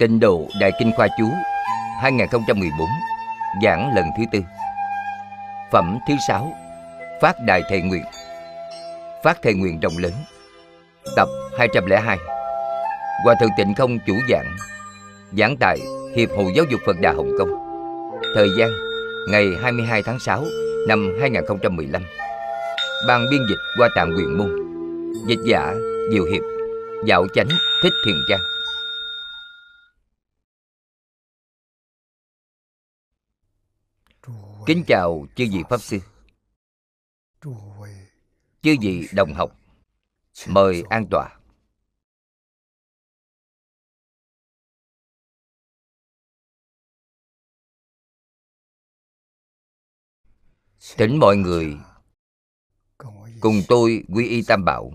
Tịnh độ Đại Kinh Khoa Chú 2014 Giảng lần thứ tư. Phẩm thứ sáu, Phát Đại Thệ Nguyện. Phát Thệ Nguyện rộng lớn. Tập 202 Hòa Thượng Tịnh Không chủ giảng Giảng tại Hiệp hội Giáo dục Phật Đà Hồng Kông. Thời gian, ngày 22 tháng 6 năm 2015 Ban biên dịch qua tạng quyền môn. Dịch giả Diệu Hiệp. Dạo chánh Thích Thiền Trang. Kính chào chư vị Pháp Sư. Chư vị đồng học, Mời an tọa. Thỉnh mọi người cùng tôi quy y tam bảo.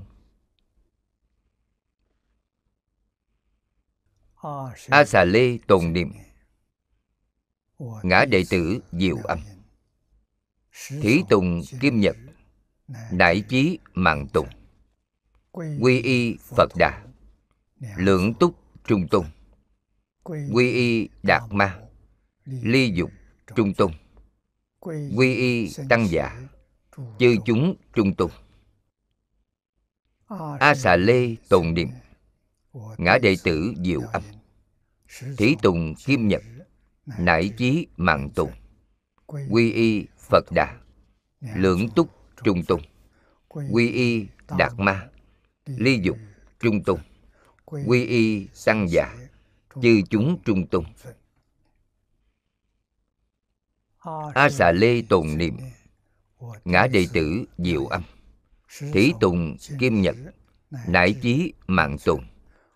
A xà lê tồn niệm. Ngã đệ tử diệu âm thí tùng kim nhật đại chí mạng tùng quy y phật đà lượng túc trung tôn quy y đạt ma ly dục trung tôn quy y tăng giả chư chúng trung tôn a xà lê tồn niệm ngã đệ tử diệu âm thí tùng kim nhật nải chí mạng tùng. Quy y phật đà lượng túc trung tôn quy y đạt ma ly dục trung tôn quy y tăng giả chư chúng trung tôn a xà lê tồn niệm ngã đệ tử diệu âm thí tùng kim nhật nải chí mạng tùng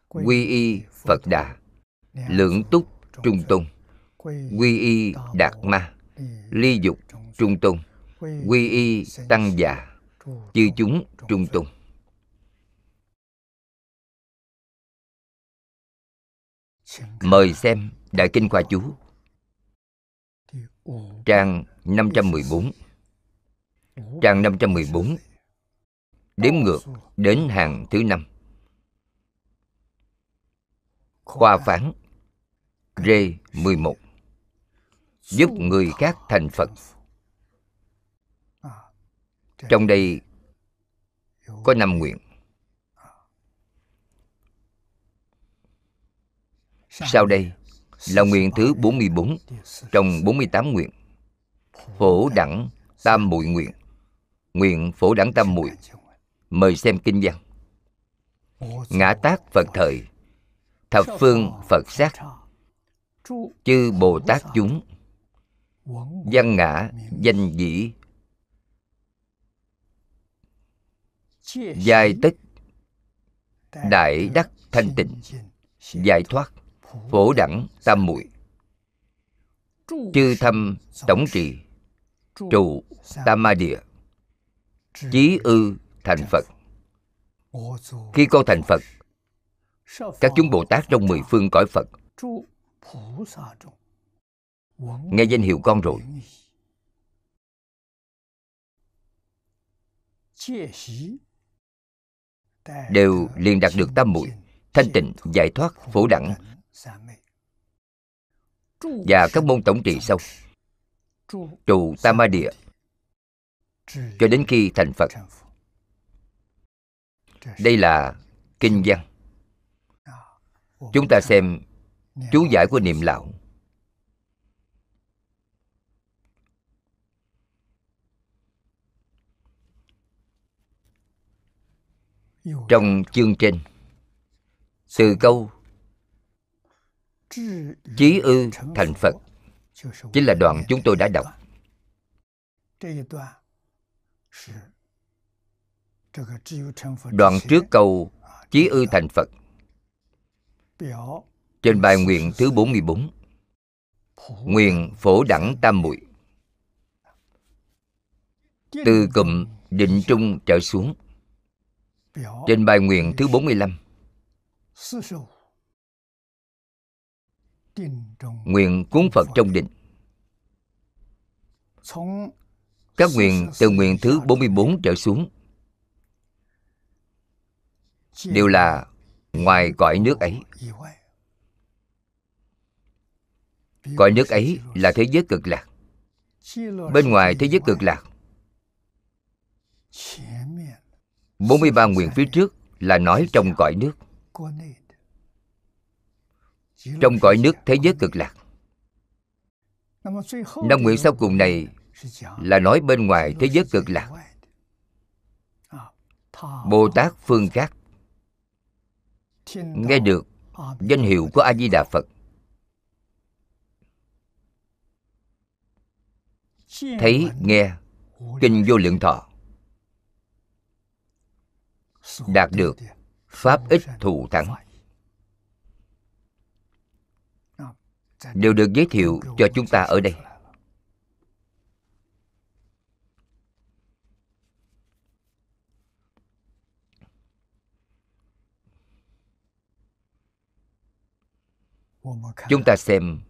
quy y phật đà lượng túc trung tôn quy y đạt ma ly dục trung tôn. Quy y tăng già. Chư chúng trung tôn. Mời xem đại kinh khoa chú. Trang 514 trang 514 đếm ngược đến hàng thứ năm. Khoa phán, rê 11 giúp người khác thành phật. Trong đây có năm nguyện. Sau đây là nguyện thứ 44 trong 48 nguyện. Phổ đẳng tam muội nguyện. Nguyện phổ đẳng tam muội. Mời xem kinh văn. Ngã tác phật thời, thập phương phật sát, chư bồ tát chúng văn ngã, danh dĩ. Giai tích, đại đắc thanh tịnh. Giải thoát, phổ đẳng tam muội. Chư thâm tổng trì, trụ tam ma địa. Chí ư thành phật. Khi con thành phật, các chúng bồ tát trong mười phương cõi phật nghe danh hiệu con rồi. Đều liền đạt được tam muội, thanh tịnh, giải thoát phổ đẳng. Và các môn tổng trị sau. Trụ tam ma địa. Cho đến khi thành phật. Đây là kinh văn. Chúng ta xem chú giải của niệm lão. Trong chương trên từ câu, chí ư thành phật chính là đoạn chúng tôi đã đọc. Đoạn trước câu, chí ư thành phật trên bài nguyện thứ 44 Nguyện phổ đẳng tam muội. Từ cụm định trung trở xuống. Trên bài nguyện thứ 45 Nguyện cúng Phật trong định. Các nguyện từ nguyện thứ 44 trở xuống. Đều là ngoài cõi nước ấy. cõi nước ấy là thế giới cực lạc. Bên ngoài thế giới cực lạc 43 nguyện phía trước là nói trong cõi nước. Trong cõi nước thế giới cực lạc. Năm nguyện sau cùng này là nói bên ngoài thế giới cực lạc. Bồ tát phương khác. Nghe được danh hiệu của a di đà phật. Thấy, nghe, kinh vô lượng thọ đạt được pháp ích thù thắng. Đều được giới thiệu cho chúng ta ở đây. Chúng ta xem.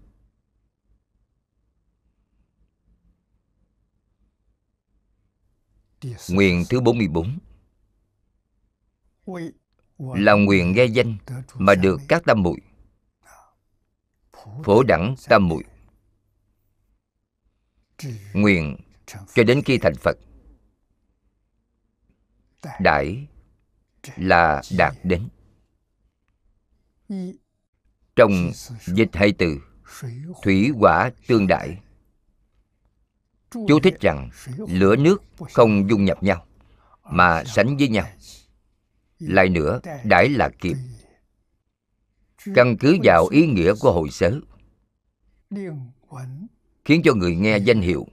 Nguyện thứ 44 là nguyện nghe danh mà được các tam muội. Phổ đẳng tam muội. Nguyện cho đến khi thành phật. Đại là đạt đến. Trong dịch hai từ thủy hỏa tương đại chú thích rằng lửa nước không dung nhập nhau mà sánh với nhau lại nữa, đãi là kịp. Căn cứ vào ý nghĩa của hội sớ, khiến cho người nghe danh hiệu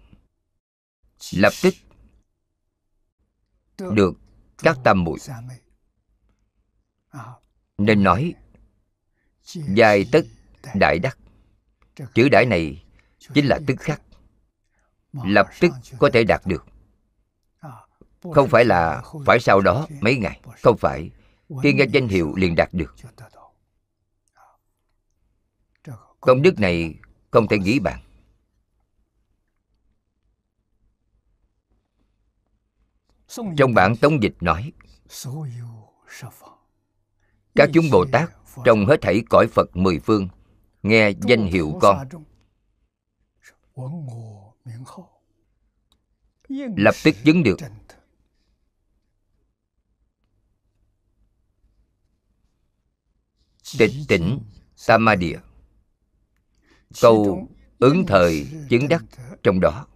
lập tức được các tam muội. Nên nói giai tất đại đắc. Chữ đại này chính là tức khắc, lập tức có thể đạt được không phải là phải sau đó, mấy ngày. Không phải. Khi nghe danh hiệu liền đạt được. Công đức này không thể nghĩ bạn trong bản tống dịch nói, các chúng bồ tát trong hết thảy cõi phật mười phương, nghe danh hiệu con. Lập tức chứng được. Tịch tỉnh Samadhi. Câu ứng thời chứng đắc trong đó.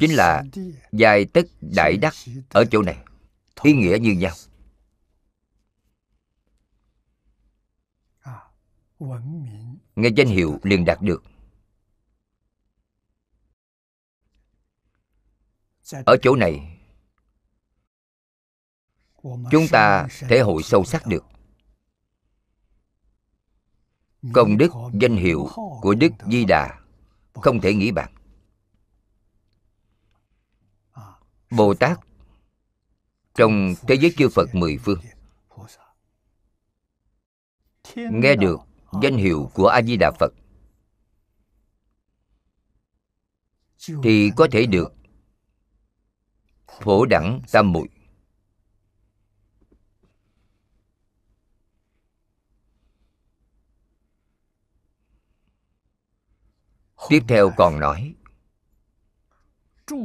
Chính là dài tất đại đắc ở chỗ này. Ý nghĩa như nhau. Nghe danh hiệu liền đạt được. Ở chỗ này chúng ta thể hội sâu sắc được công đức, danh hiệu của đức di đà. Không thể nghĩ bàn. Bồ tát, trong thế giới chư phật mười phương, nghe được danh hiệu của a di đà phật, thì có thể được phổ đẳng tam muội. Tiếp theo còn nói,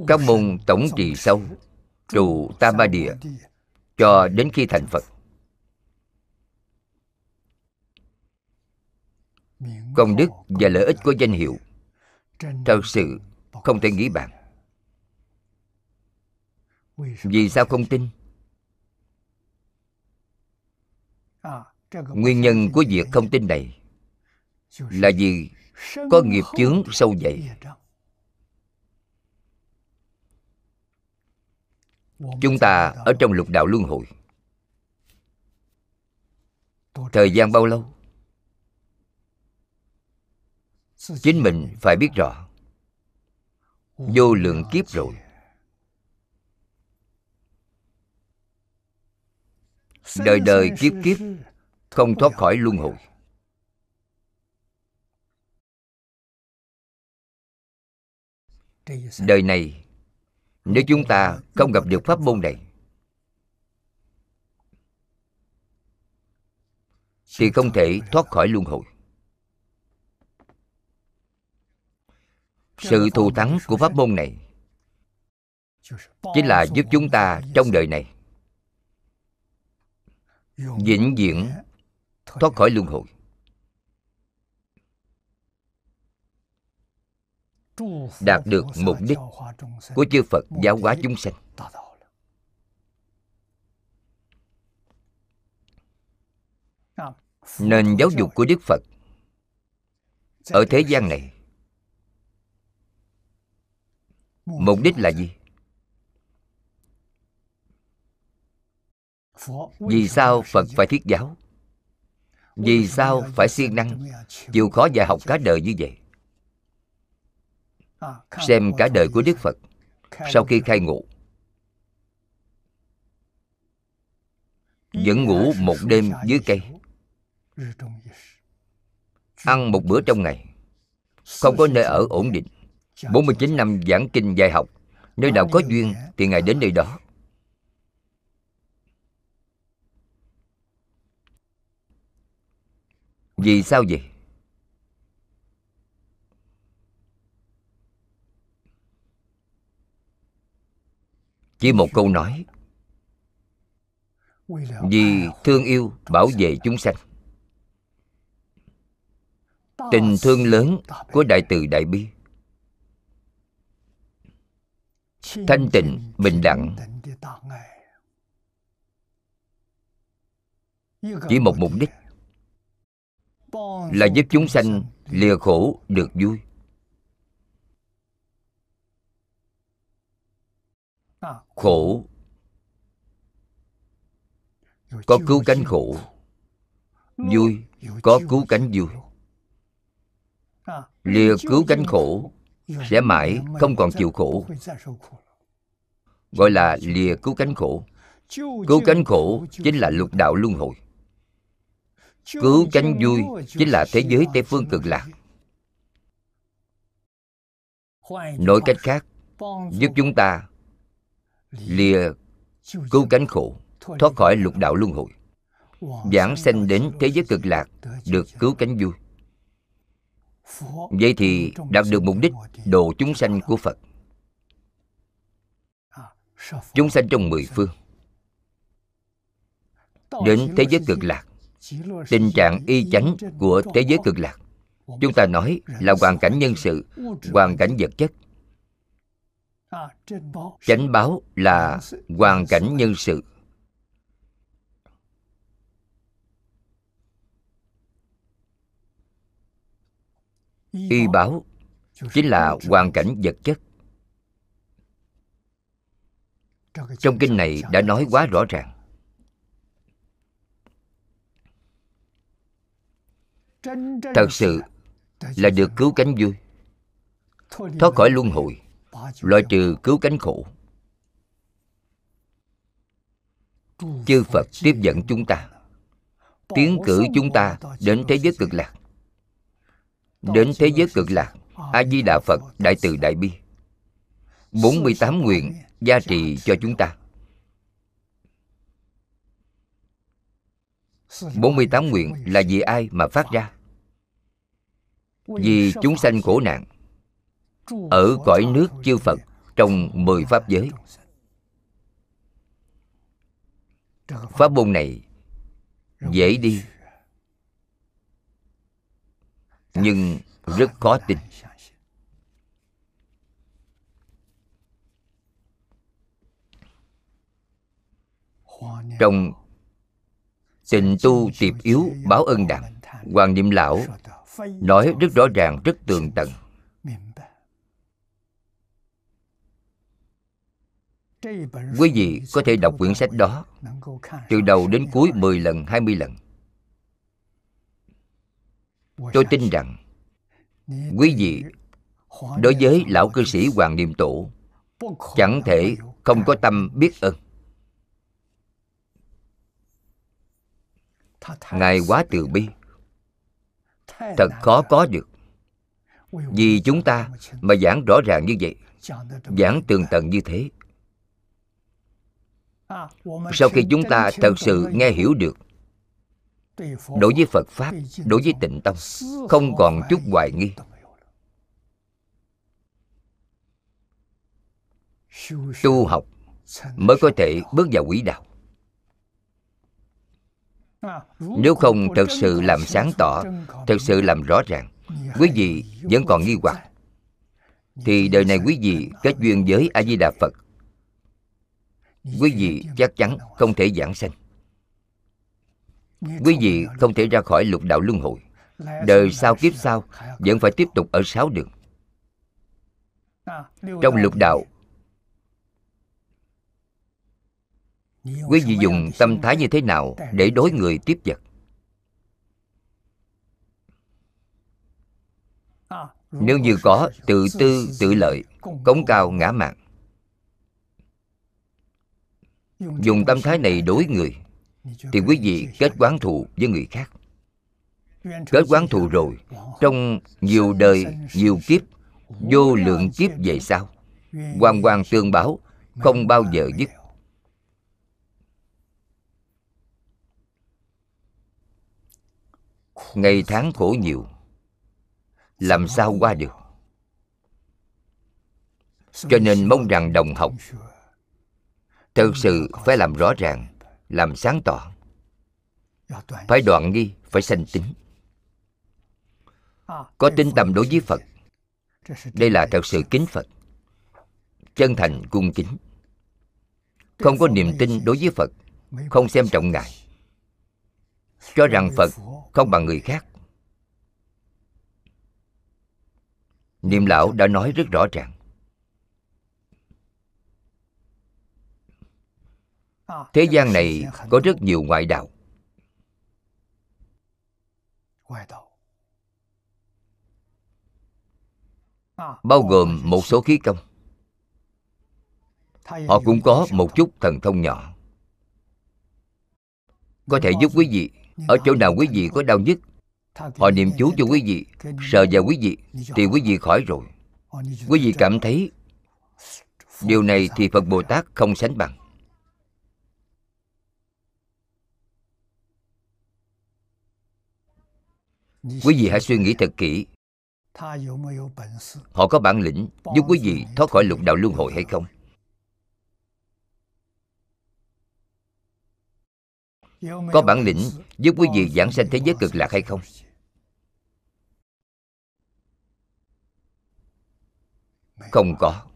các môn tổng trì sâu trụ tam ba địa, cho đến khi thành phật. Công đức và lợi ích của danh hiệu, thật sự không thể nghĩ bàn. Vì sao không tin? Nguyên nhân của việc không tin này là vì có nghiệp chướng sâu dày. chúng ta ở trong lục đạo luân hồi. Thời gian bao lâu? Chính mình phải biết rõ. Vô lượng kiếp rồi. Đời đời kiếp kiếp không thoát khỏi luân hồi đời này, nếu chúng ta không gặp được pháp môn này, thì không thể thoát khỏi luân hồi. Sự thù thắng của pháp môn này chính là giúp chúng ta trong đời này vĩnh viễn thoát khỏi luân hồi. Đạt được mục đích của chư Phật giáo hóa chúng sanh. Nền giáo dục của Đức Phật ở thế gian này mục đích là gì? Vì sao Phật phải thiết giáo? Vì sao phải siêng năng chịu khó dạy học cả đời như vậy? Xem cả đời của đức phật sau khi khai ngộ. Vẫn ngủ một đêm dưới cây. Ăn một bữa trong ngày. Không có nơi ở ổn định. 49 năm giảng kinh dạy học. Nơi nào có duyên thì Ngài đến nơi đó. Vì sao vậy? Chỉ một câu nói. Vì thương yêu bảo vệ chúng sanh. Tình thương lớn của đại từ đại bi. Thanh tịnh, bình đẳng. Chỉ một mục đích là giúp chúng sanh lìa khổ được vui. Khổ. Có cứu cánh khổ. vui. Có cứu cánh vui. Lìa cứu cánh khổ. sẽ mãi không còn chịu khổ. gọi là lìa cứu cánh khổ. Cứu cánh khổ chính là lục đạo luân hồi. Cứu cánh vui chính là thế giới tây phương cực lạc. nói cách khác giúp chúng ta lìa cứu cánh khổ, thoát khỏi lục đạo luân hồi. Giảng sanh đến thế giới cực lạc, được cứu cánh vui. Vậy thì đạt được mục đích độ chúng sanh của phật. Chúng sanh trong mười phương. Đến thế giới cực lạc, tình trạng y chánh của thế giới cực lạc, chúng ta nói là hoàn cảnh nhân sự, hoàn cảnh vật chất chánh báo là hoàn cảnh nhân sự. Y báo chính là hoàn cảnh vật chất. Trong kinh này đã nói quá rõ ràng. Thật sự là được cứu cánh vui, thoát khỏi luân hồi loại trừ cứu cánh khổ. Chư phật tiếp dẫn chúng ta, tiến cử chúng ta đến thế giới cực lạc. Đến thế giới cực lạc a di đà phật đại từ đại bi. 48 nguyện gia trì cho chúng ta. 48 nguyện là vì ai mà phát ra? Vì chúng sanh khổ nạn ở cõi nước chư Phật trong mười pháp giới. Pháp môn này dễ đi nhưng rất khó tin. Trong tình tu tiệp yếu báo ân đặng Hoàng Niệm Lão nói rất rõ ràng, rất tường tận Quý vị có thể đọc quyển sách đó từ đầu đến cuối 10 lần, 20 lần. Tôi tin rằng quý vị đối với lão cư sĩ Hoàng Niệm Tổ chẳng thể không có tâm biết ơn. Ngài quá từ bi Thật khó có được Vì chúng ta mà giảng rõ ràng như vậy Giảng tường tận như thế sau khi chúng ta thật sự nghe hiểu được đối với phật pháp đối với tịnh tông không còn chút hoài nghi. tu học mới có thể bước vào quỹ đạo. nếu không thật sự làm sáng tỏ thật sự làm rõ ràng quý vị vẫn còn nghi hoặc. Thì đời này quý vị kết duyên với a di đà phật quý vị chắc chắn không thể giảng sanh. Quý vị không thể ra khỏi lục đạo luân hồi. Đời sau kiếp sau vẫn phải tiếp tục ở sáu đường. Trong lục đạo, quý vị dùng tâm thái như thế nào để đối người tiếp vật? Nếu như có tự tư tự lợi, cống cao ngã mạng dùng tâm thái này đối người, thì quý vị kết quán thù với người khác. Kết quán thù rồi, trong nhiều đời, nhiều kiếp, vô lượng kiếp về sau hoàn hoàn tương báo không bao giờ dứt. Ngày tháng khổ nhiều, làm sao qua được? Cho nên mong rằng đồng học thực sự phải làm rõ ràng, làm sáng tỏ. Phải đoạn nghi, phải sanh tính. Có tinh tầm đối với phật. Đây là thật sự kính phật. Chân thành cung kính. Không có niềm tin đối với phật, không xem trọng ngài. Cho rằng phật không bằng người khác. Niệm lão đã nói rất rõ ràng. Thế gian này có rất nhiều ngoại đạo. Bao gồm một số khí công. Họ cũng có một chút thần thông nhỏ. Có thể giúp quý vị ở chỗ nào quý vị có đau nhất họ niệm chú cho quý vị sờ vào quý vị thì quý vị khỏi rồi. Quý vị cảm thấy điều này thì phật bồ tát không sánh bằng. Quý vị hãy suy nghĩ thật kỹ. Họ có bản lĩnh giúp quý vị thoát khỏi lục đạo luân hồi hay không? Có bản lĩnh giúp quý vị giảng sanh thế giới cực lạc hay không? Không có.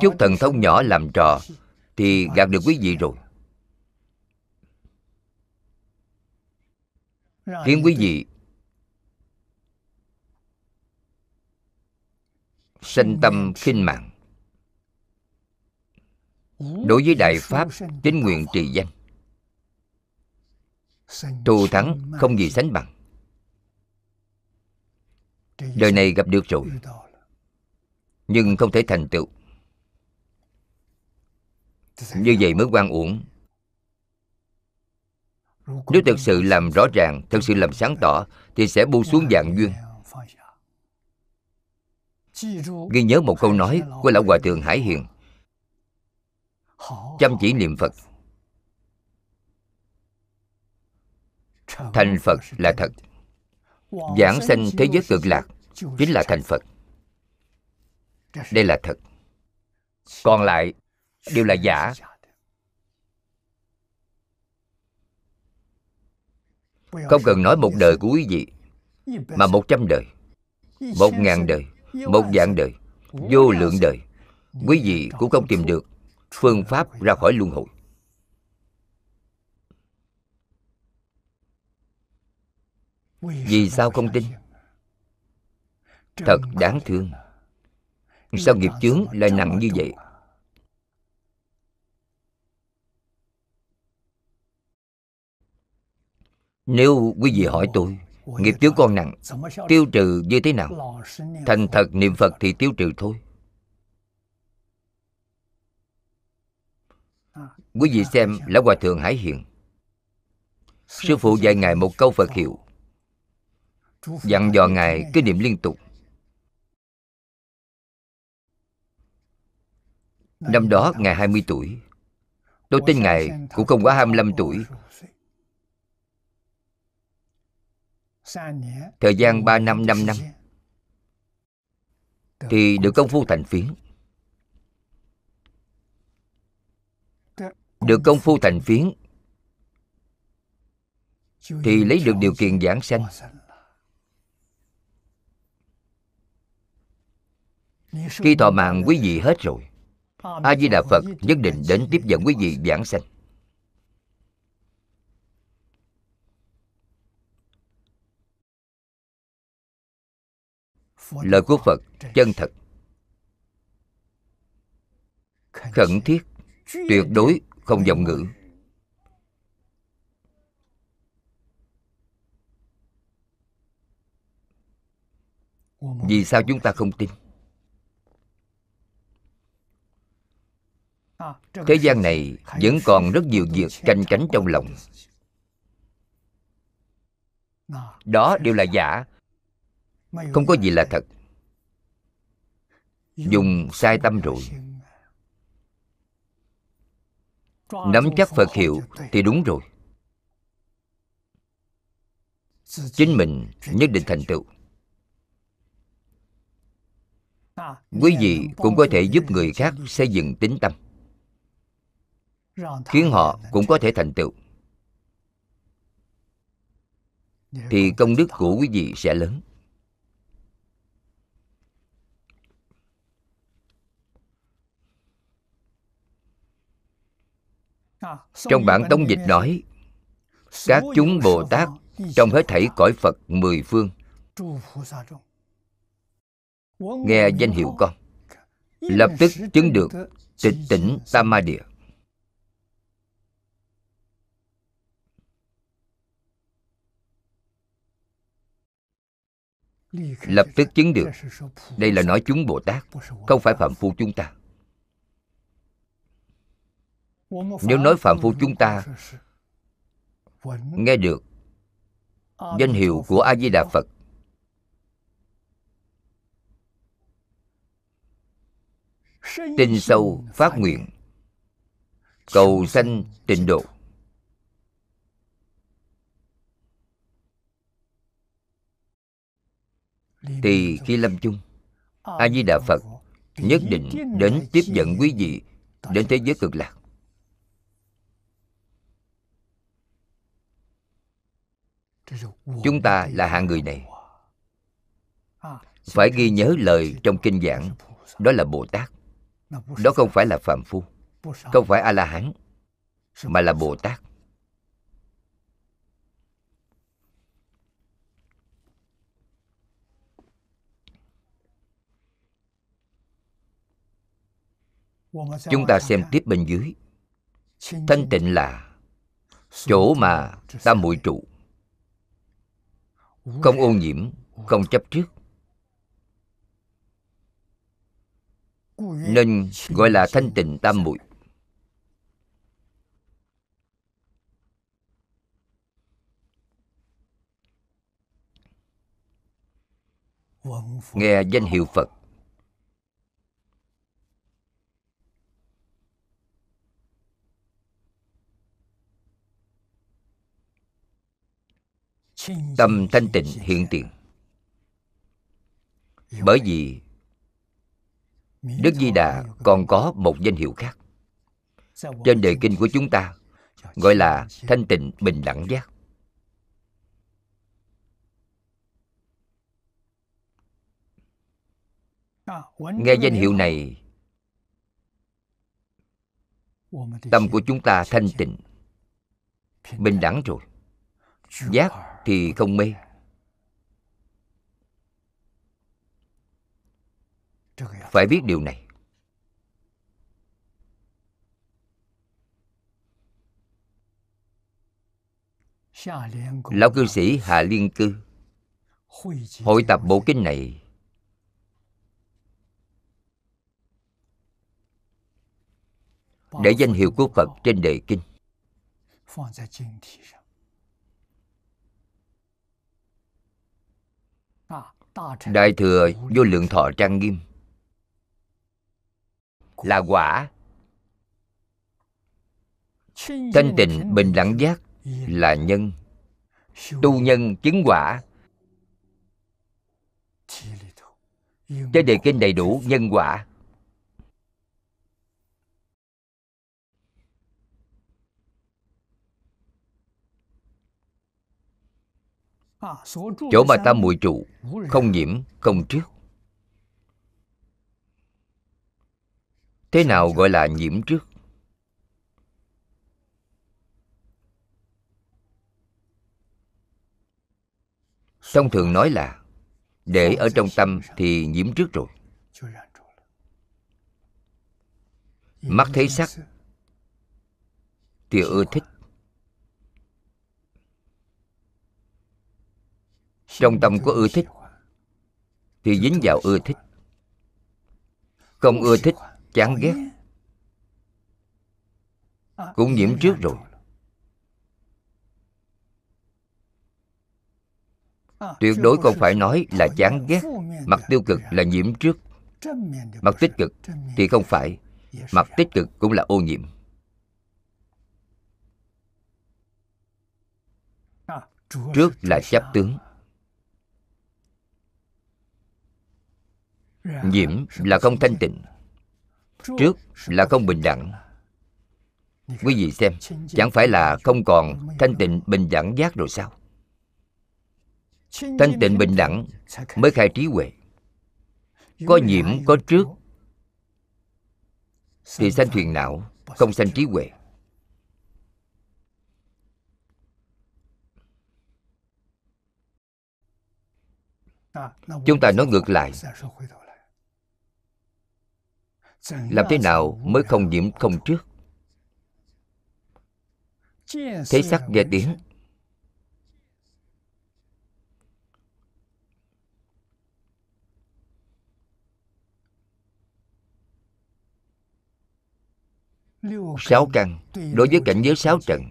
Chút thần thông nhỏ làm trò thì gạt được quý vị rồi. Khiến quý vị sinh tâm khinh mạng. Đối với đại pháp, chính nguyện trì danh. Thù thắng không gì sánh bằng. Đời này gặp được rồi, nhưng không thể thành tựu như vậy mới quan uổng. Nếu thực sự làm rõ ràng, thực sự làm sáng tỏ, thì sẽ buông xuống dạng duyên. Ghi nhớ một câu nói của lão hòa thượng hải hiền. Chăm chỉ niệm phật. Thành phật là thật. Giảng sanh thế giới cực lạc chính là thành phật. Đây là thật. Còn lại đều là giả. Không cần nói một đời của quý vị, mà một trăm đời, một ngàn đời, một vạn đời, vô lượng đời, quý vị cũng không tìm được phương pháp ra khỏi luân hồi. Vì sao không tin? Thật đáng thương. Sao nghiệp chướng lại nặng như vậy? Nếu quý vị hỏi tôi, nghiệp chướng con nặng tiêu trừ như thế nào? Thành thật niệm phật thì tiêu trừ thôi. Quý vị xem lão hòa thượng hải hiền. Sư phụ dạy ngài một câu phật hiệu. Dặn dò ngài cứ niệm liên tục. Năm đó ngài 20 tuổi. Tôi tin ngài cũng không quá 25 tuổi. Thời gian 3 năm 5 năm thì được công phu thành phiến. Được. Công phu thành phiến. Thì lấy được điều kiện giảng sanh. khi thọ mạng quý vị hết rồi a di đà phật nhất định đến tiếp dẫn quý vị giảng sanh lời của phật chân thật. Khẩn thiết, tuyệt đối không vọng ngữ. Vì sao chúng ta không tin? Thế gian này vẫn còn rất nhiều việc canh cánh trong lòng. Đó đều là giả không có gì là thật. Dùng sai tâm rồi. nắm chắc phật hiệu thì đúng rồi. Chính mình nhất định thành tựu. Quý vị cũng có thể giúp người khác xây dựng tính tâm. Khiến họ cũng có thể thành tựu. Thì công đức của quý vị sẽ lớn trong bản tống dịch nói các chúng bồ tát trong hết thảy cõi phật mười phương. Nghe danh hiệu con lập tức chứng được tịch tỉnh tam ma địa lập tức chứng được. đây là nói chúng bồ tát không phải phạm phu chúng ta nếu nói phạm phu chúng ta, nghe được danh hiệu của a di đà phật, tin sâu phát nguyện, cầu sanh tịnh độ. Thì khi lâm chung a di đà phật nhất định đến tiếp dẫn quý vị đến thế giới cực lạc. Chúng ta là hạng người này. Phải ghi nhớ lời trong kinh giảng, đó là bồ tát. Đó không phải là phạm phu, không phải a la hán mà là bồ tát. Chúng ta xem tiếp bên dưới. Thanh tịnh là chỗ mà ta muội trụ không ô nhiễm không chấp trước. Nên gọi là thanh tịnh tam muội. Nghe danh hiệu phật tâm thanh tịnh hiện tiền. Bởi vì đức di đà còn có một danh hiệu khác trên đề kinh của chúng ta, gọi là thanh tịnh bình đẳng giác. Nghe danh hiệu này, tâm của chúng ta thanh tịnh, bình đẳng rồi giác thì không mê. Phải biết điều này. Lão cư sĩ hạ liên cư hội tập bộ kinh này. Để danh hiệu của phật trên đề kinh Đại thừa vô lượng thọ trang nghiêm. Là quả. Thanh tịnh bình đẳng giác là nhân. Tu nhân chứng quả. Trên đề kinh đầy đủ nhân quả. Chỗ mà ta mùi trụ không nhiễm không trước. Thế nào gọi là nhiễm trước? Thông thường nói là để ở trong tâm thì nhiễm trước rồi. Mắt thấy sắc thì ưa thích trong tâm có ưa thích, thì dính vào ưa thích. Không ưa thích, chán ghét. Cũng nhiễm trước rồi. Tuyệt đối không phải nói là chán ghét. Mặt tiêu cực là nhiễm trước. Mặt tích cực thì không phải. Mặt tích cực cũng là ô nhiễm. Trước là chấp tướng. Nhiễm là không thanh tịnh. Trước là không bình đẳng. Quý vị xem, chẳng phải là không còn thanh tịnh, bình đẳng giác rồi sao? Thanh tịnh, bình đẳng mới khai trí huệ. Có nhiễm có trước. Thì sanh thuyền não, không sanh trí huệ. Chúng ta nói ngược lại làm thế nào mới không nhiễm không trước? Thấy sắc nghe tiếng. Sáu căn đối với cảnh giới sáu trần.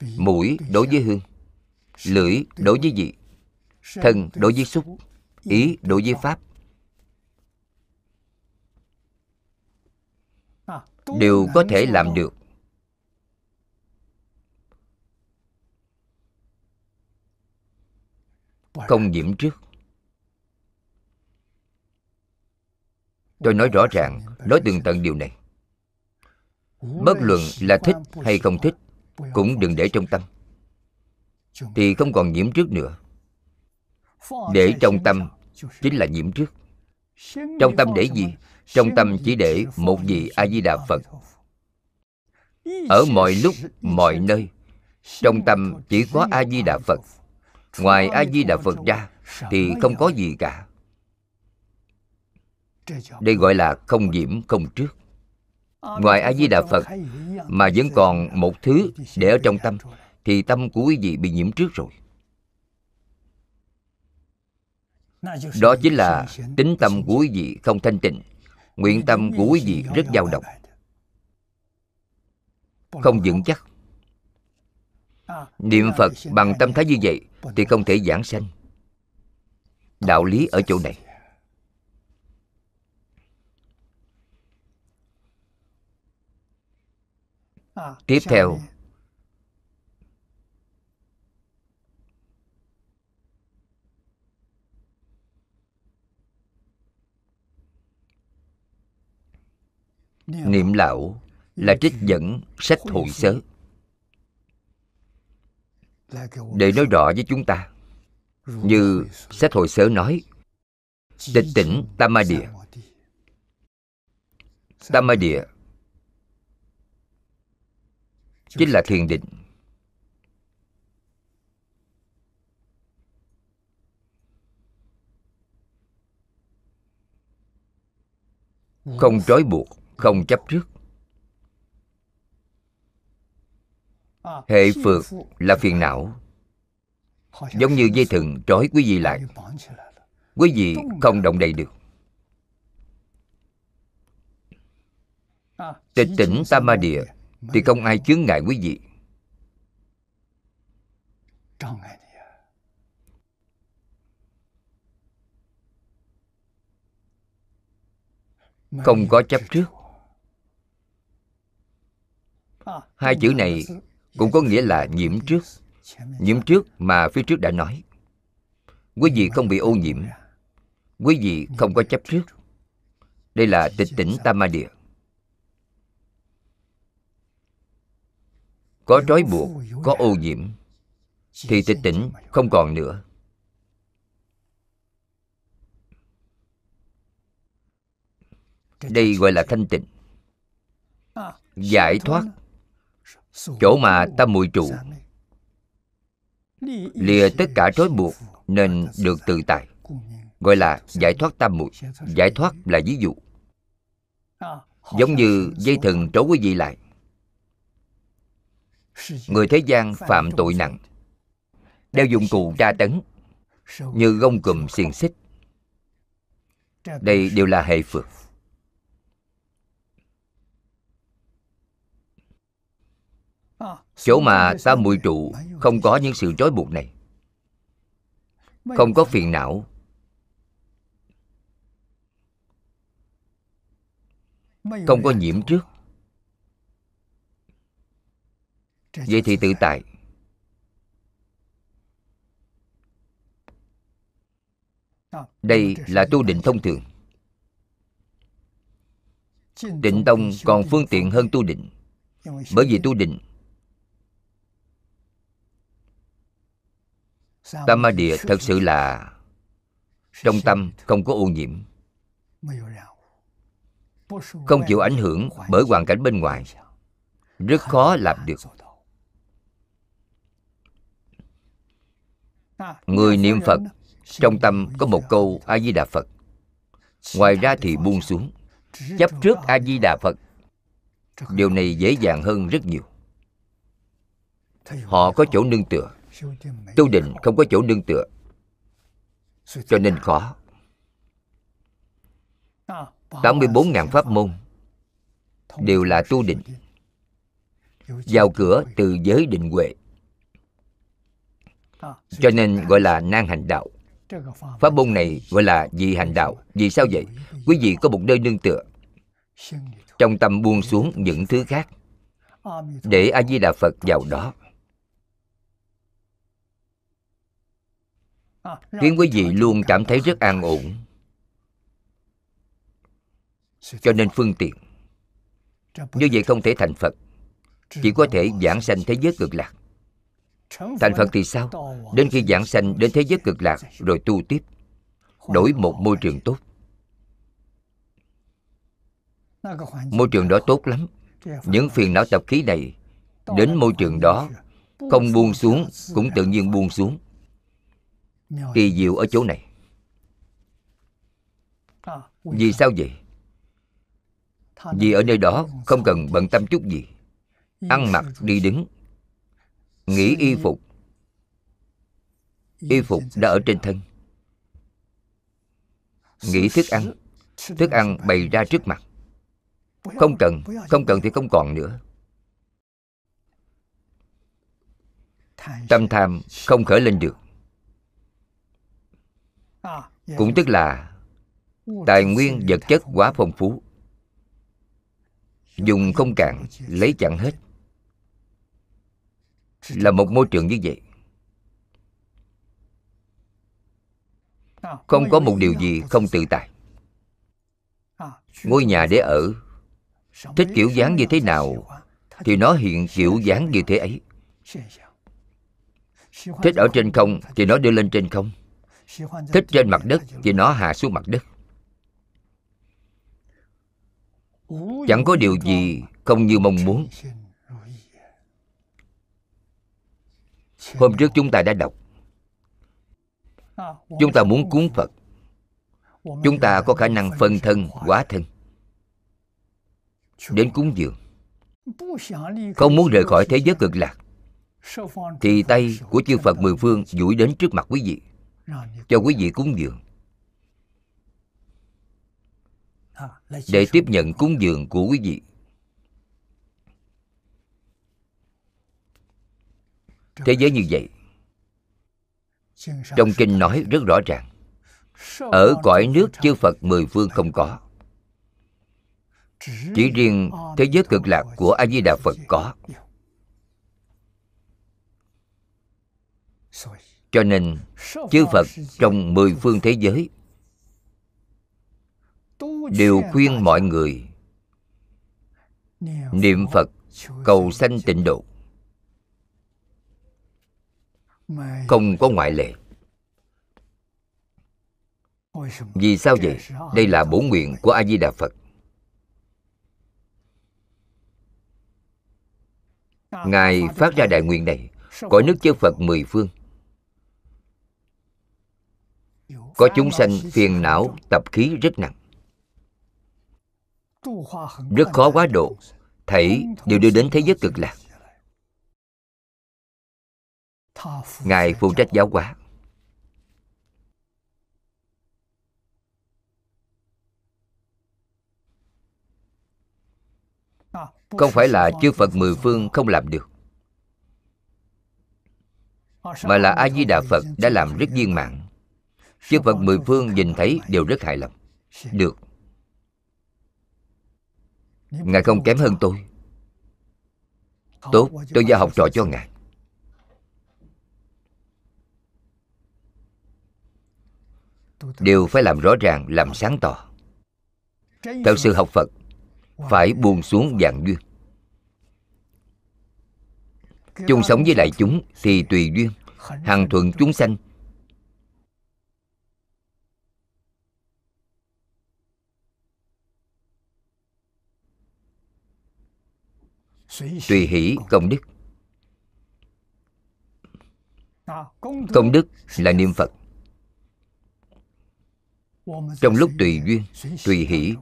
Mũi đối với hương lưỡi đối với vị thân đối với xúc ý đối với pháp đều có thể làm được. Không nhiễm trước. Tôi nói rõ ràng, nói tường tận điều này. Bất luận là thích hay không thích, cũng đừng để trong tâm. Thì không còn nhiễm trước nữa. Để trong tâm chính là nhiễm trước. Trong tâm để gì? Trong tâm chỉ để một vị a di đà phật. Ở mọi lúc, mọi nơi, trong tâm chỉ có a di đà phật. Ngoài a di đà phật ra, thì không có gì cả. Đây gọi là không nhiễm không trước. Ngoài a di đà phật, mà vẫn còn một thứ để ở trong tâm, thì tâm của quý vị bị nhiễm trước rồi. Đó chính là tính tâm của quý vị không thanh tịnh nguyện tâm của quý vị rất dao động. Không vững chắc. Niệm phật bằng tâm thái như vậy thì không thể giảng sanh. Đạo lý ở chỗ này. Tiếp theo niệm lão là trích dẫn sách hội sớ. để nói rõ với chúng ta như sách hội sớ nói tịch tỉnh tam ma địa tam ma địa chính là thiền định. Không trói buộc không chấp trước. Hệ phượt là phiền não. Giống như dây thừng trói quý vị lại. Quý vị không động đậy được. Tịch tỉnh tam ma địa thì không ai chướng ngại quý vị. Không có chấp trước hai chữ này cũng có nghĩa là nhiễm trước. Nhiễm trước mà phía trước đã nói. Quý vị không bị ô nhiễm. Quý vị không có chấp trước. Đây là tịch tỉnh tam ma địa có trói buộc, có ô nhiễm, thì tịch tỉnh không còn nữa. Đây gọi là thanh tịnh. Giải thoát chỗ mà tâm muội trụ lìa tất cả trói buộc nên được tự tại. Gọi là giải thoát tam muội giải thoát là ví dụ. Giống như dây thừng trói quý vị lại. Người thế gian phạm tội nặng. Đeo dụng cụ tra tấn. Như gông cùm xiềng xích. Đây đều là hệ phược. Chỗ mà ta mùi trụ, không có những sự trói buộc này. Không có phiền não. Không có nhiễm trước. Vậy thì tự tại. Đây là tu định thông thường. Định tông còn phương tiện hơn tu định. Bởi vì tu định tam ma địa thật sự là trong tâm không có ô nhiễm. không chịu ảnh hưởng bởi hoàn cảnh bên ngoài. rất khó làm được. người niệm phật trong tâm có một câu a di đà phật. Ngoài ra thì buông xuống. chấp trước a di đà phật. điều này dễ dàng hơn rất nhiều. Họ có chỗ nương tựa tu định không có chỗ nương tựa. Cho nên khó. 84.000 pháp môn đều là tu định. Vào cửa từ giới định huệ. Cho nên gọi là nan hành đạo. Pháp môn này gọi là dị hành đạo. Vì sao vậy? Quý vị có một nơi nương tựa. Trong tâm buông xuống những thứ khác. Để a di đà phật vào đó. Khiến quý vị luôn cảm thấy rất an ổn. Cho nên phương tiện như vậy không thể thành phật chỉ có thể giảng sanh thế giới cực lạc. Thành phật thì sao? Đến khi giảng sanh đến thế giới cực lạc rồi tu tiếp đổi một môi trường tốt. Môi trường đó tốt lắm. Những phiền não tập khí này đến môi trường đó không buông xuống cũng tự nhiên buông xuống kỳ diệu ở chỗ này. Vì sao vậy? Vì ở nơi đó không cần bận tâm chút gì. Ăn mặc, đi đứng. Nghĩ y phục. Y phục đã ở trên thân. Nghĩ thức ăn. Thức ăn bày ra trước mặt. Không cần không cần thì không còn nữa. Tâm tham không khởi lên được cũng tức là tài nguyên vật chất quá phong phú. Dùng không cạn lấy chẳng hết. Là một môi trường như vậy. Không có một điều gì không tự tại. Ngôi nhà để ở thích kiểu dáng như thế nào thì nó hiện kiểu dáng như thế ấy. thích ở trên không thì nó đưa lên trên không thích trên mặt đất, thì nó hạ xuống mặt đất. Chẳng có điều gì không như mong muốn. Hôm trước chúng ta đã đọc. Chúng ta muốn cúng phật. Chúng ta có khả năng phân thân, hóa thân. Đến cúng dường. Không muốn rời khỏi thế giới cực lạc. Thì tay của chư phật mười phương duỗi đến trước mặt quý vị cho quý vị cúng dường. Để tiếp nhận cúng dường của quý vị. Thế giới như vậy trong kinh nói rất rõ ràng. Ở cõi nước chư phật mười phương không có. Chỉ riêng thế giới cực lạc của a di đà phật có cho nên, chư phật trong mười phương thế giới đều khuyên mọi người niệm phật cầu sanh tịnh độ. Không có ngoại lệ. Vì sao vậy? Đây là bổ nguyện của a di đà phật. Ngài phát ra đại nguyện này, cõi nước chư phật mười phương. Có chúng sanh phiền não, tập khí rất nặng. Rất khó quá độ. Thảy đều đưa đến thế giới cực lạc. Ngài phụ trách giáo hóa. Không phải là chư phật mười phương không làm được, mà là a di đà phật đã làm rất viên mãn chư phật mười phương nhìn thấy đều rất hài lòng. Được. Ngài không kém hơn tôi. Tốt, tôi giao học trò cho ngài. Đều phải làm rõ ràng, làm sáng tỏ. Thật sự học phật, phải buông xuống dạng duyên. Chung sống với đại chúng thì tùy duyên. Hằng thuận chúng sanh tùy hỷ công đức. Công đức là niệm phật. Trong lúc tùy duyên, tùy hỷ,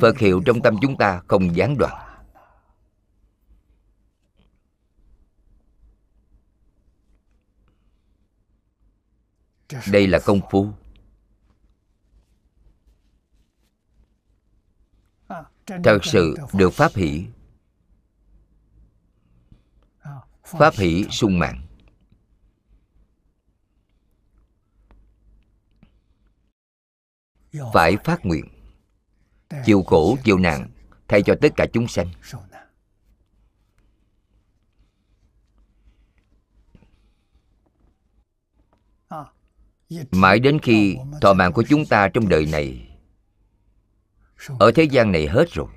phật hiệu trong tâm chúng ta không gián đoạn. Đây là công phu. Thật sự được pháp hỷ. Pháp hỷ sung mãn. Phải phát nguyện. Chịu khổ chịu nạn thay cho tất cả chúng sanh. Mãi đến khi thọ mạng của chúng ta trong đời này ở thế gian này hết rồi.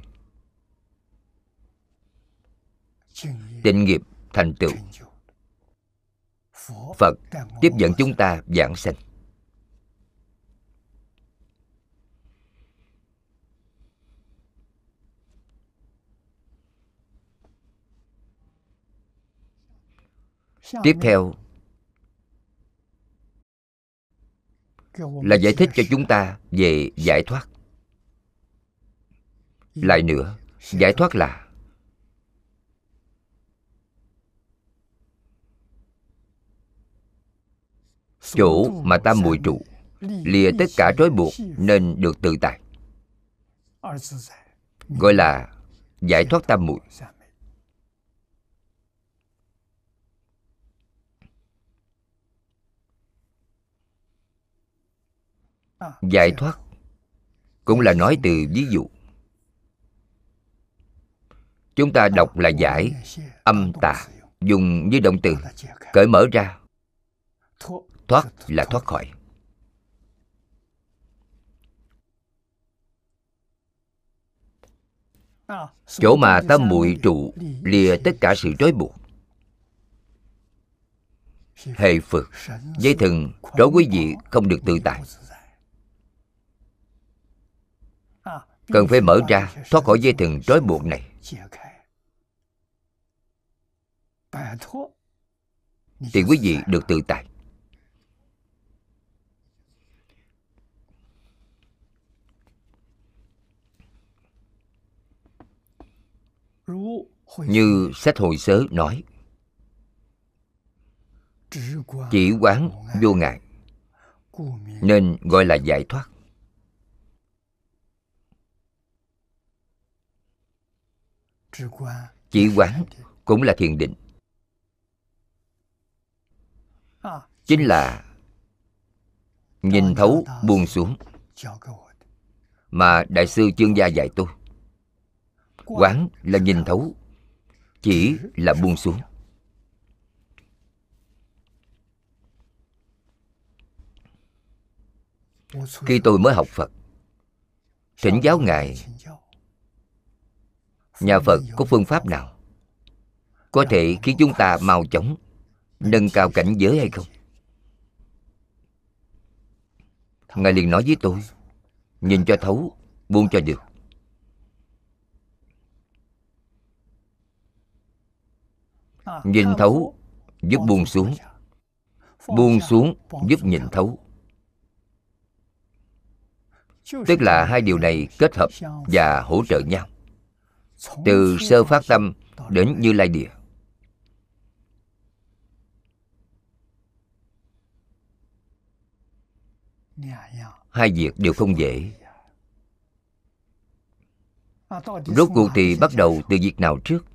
Tịnh nghiệp thành tựu. Phật tiếp dẫn chúng ta giảng sanh. Tiếp theo là giải thích cho chúng ta về giải thoát lại nữa, giải thoát là chỗ mà tam muội trụ, lìa tất cả trói buộc nên được tự tại. Gọi là giải thoát tam muội giải thoát cũng là nói từ ví dụ chúng ta đọc là giải âm tà, dùng như động từ, cởi mở ra. Thoát là thoát khỏi. Chỗ mà tâm muội trụ lìa tất cả sự trói buộc. Hệ phật, dây thừng trói quý vị không được tự tại. Cần phải mở ra, thoát khỏi dây thừng trói buộc này thì quý vị được tự tại như sách hồi sớ nói chỉ quán vô ngại nên gọi là giải thoát. Chỉ quán cũng là thiền định chính là nhìn thấu buông xuống. Mà đại sư chương gia dạy tôi, quán là nhìn thấu, chỉ là buông xuống. Khi tôi mới học phật, thỉnh giáo ngài, nhà phật có phương pháp nào có thể khiến chúng ta mau chóng nâng cao cảnh giới hay không? Ngài liền nói với tôi, nhìn cho thấu, buông cho được. Nhìn thấu, giúp buông xuống. Buông xuống, giúp nhìn thấu. Tức là hai điều này kết hợp và hỗ trợ nhau. Từ sơ phát tâm đến như lai địa. Hai việc đều không dễ. Rốt cuộc thì bắt đầu từ việc nào trước?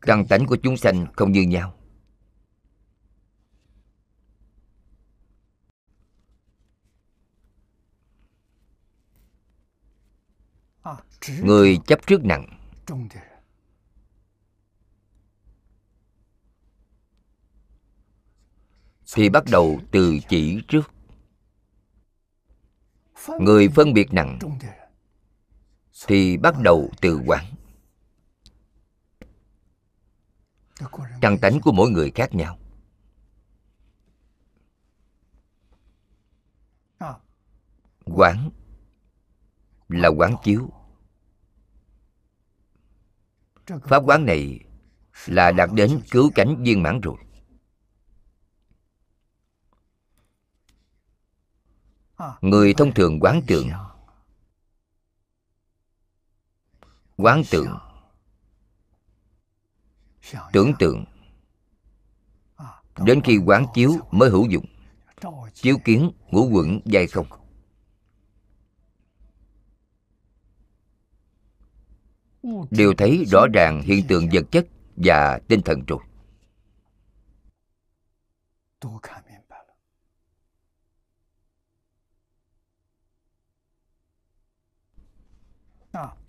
Căn tánh của chúng sanh không như nhau. Người chấp trước nặng. Thì bắt đầu từ chỉ trước. Người phân biệt nặng thì bắt đầu từ quán. Căn tánh của mỗi người khác nhau. Quán là quán chiếu. Pháp quán này là đạt đến cứu cánh viên mãn rồi. Người thông thường quán tưởng, quán tưởng, tưởng tượng. Đến khi quán chiếu mới hữu dụng. Chiếu kiến ngũ quẩn dai không. Đều thấy rõ ràng hiện tượng vật chất và tinh thần rồi.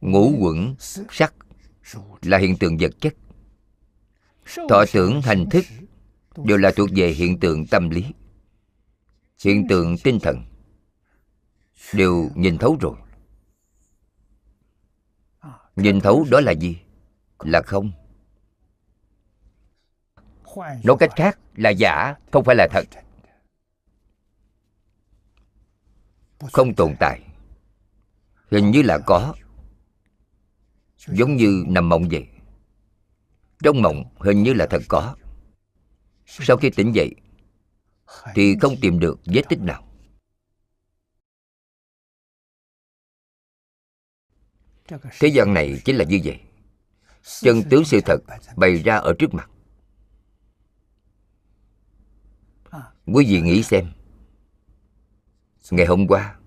Ngũ quẩn, sắc là hiện tượng vật chất. Thọ tưởng, hành thức đều là thuộc về hiện tượng tâm lý. Hiện tượng tinh thần đều nhìn thấu rồi. Nhìn thấu đó là gì? Là không. Nói cách khác là giả, không phải là thật. Không tồn tại. Hình như là có giống như nằm mộng vậy. Trong mộng hình như là thật có. Sau khi tỉnh dậy, thì không tìm được vết tích nào. Thế gian này chính là như vậy. Chân tướng sự thật bày ra ở trước mặt. Quý vị nghĩ xem. Ngày hôm qua,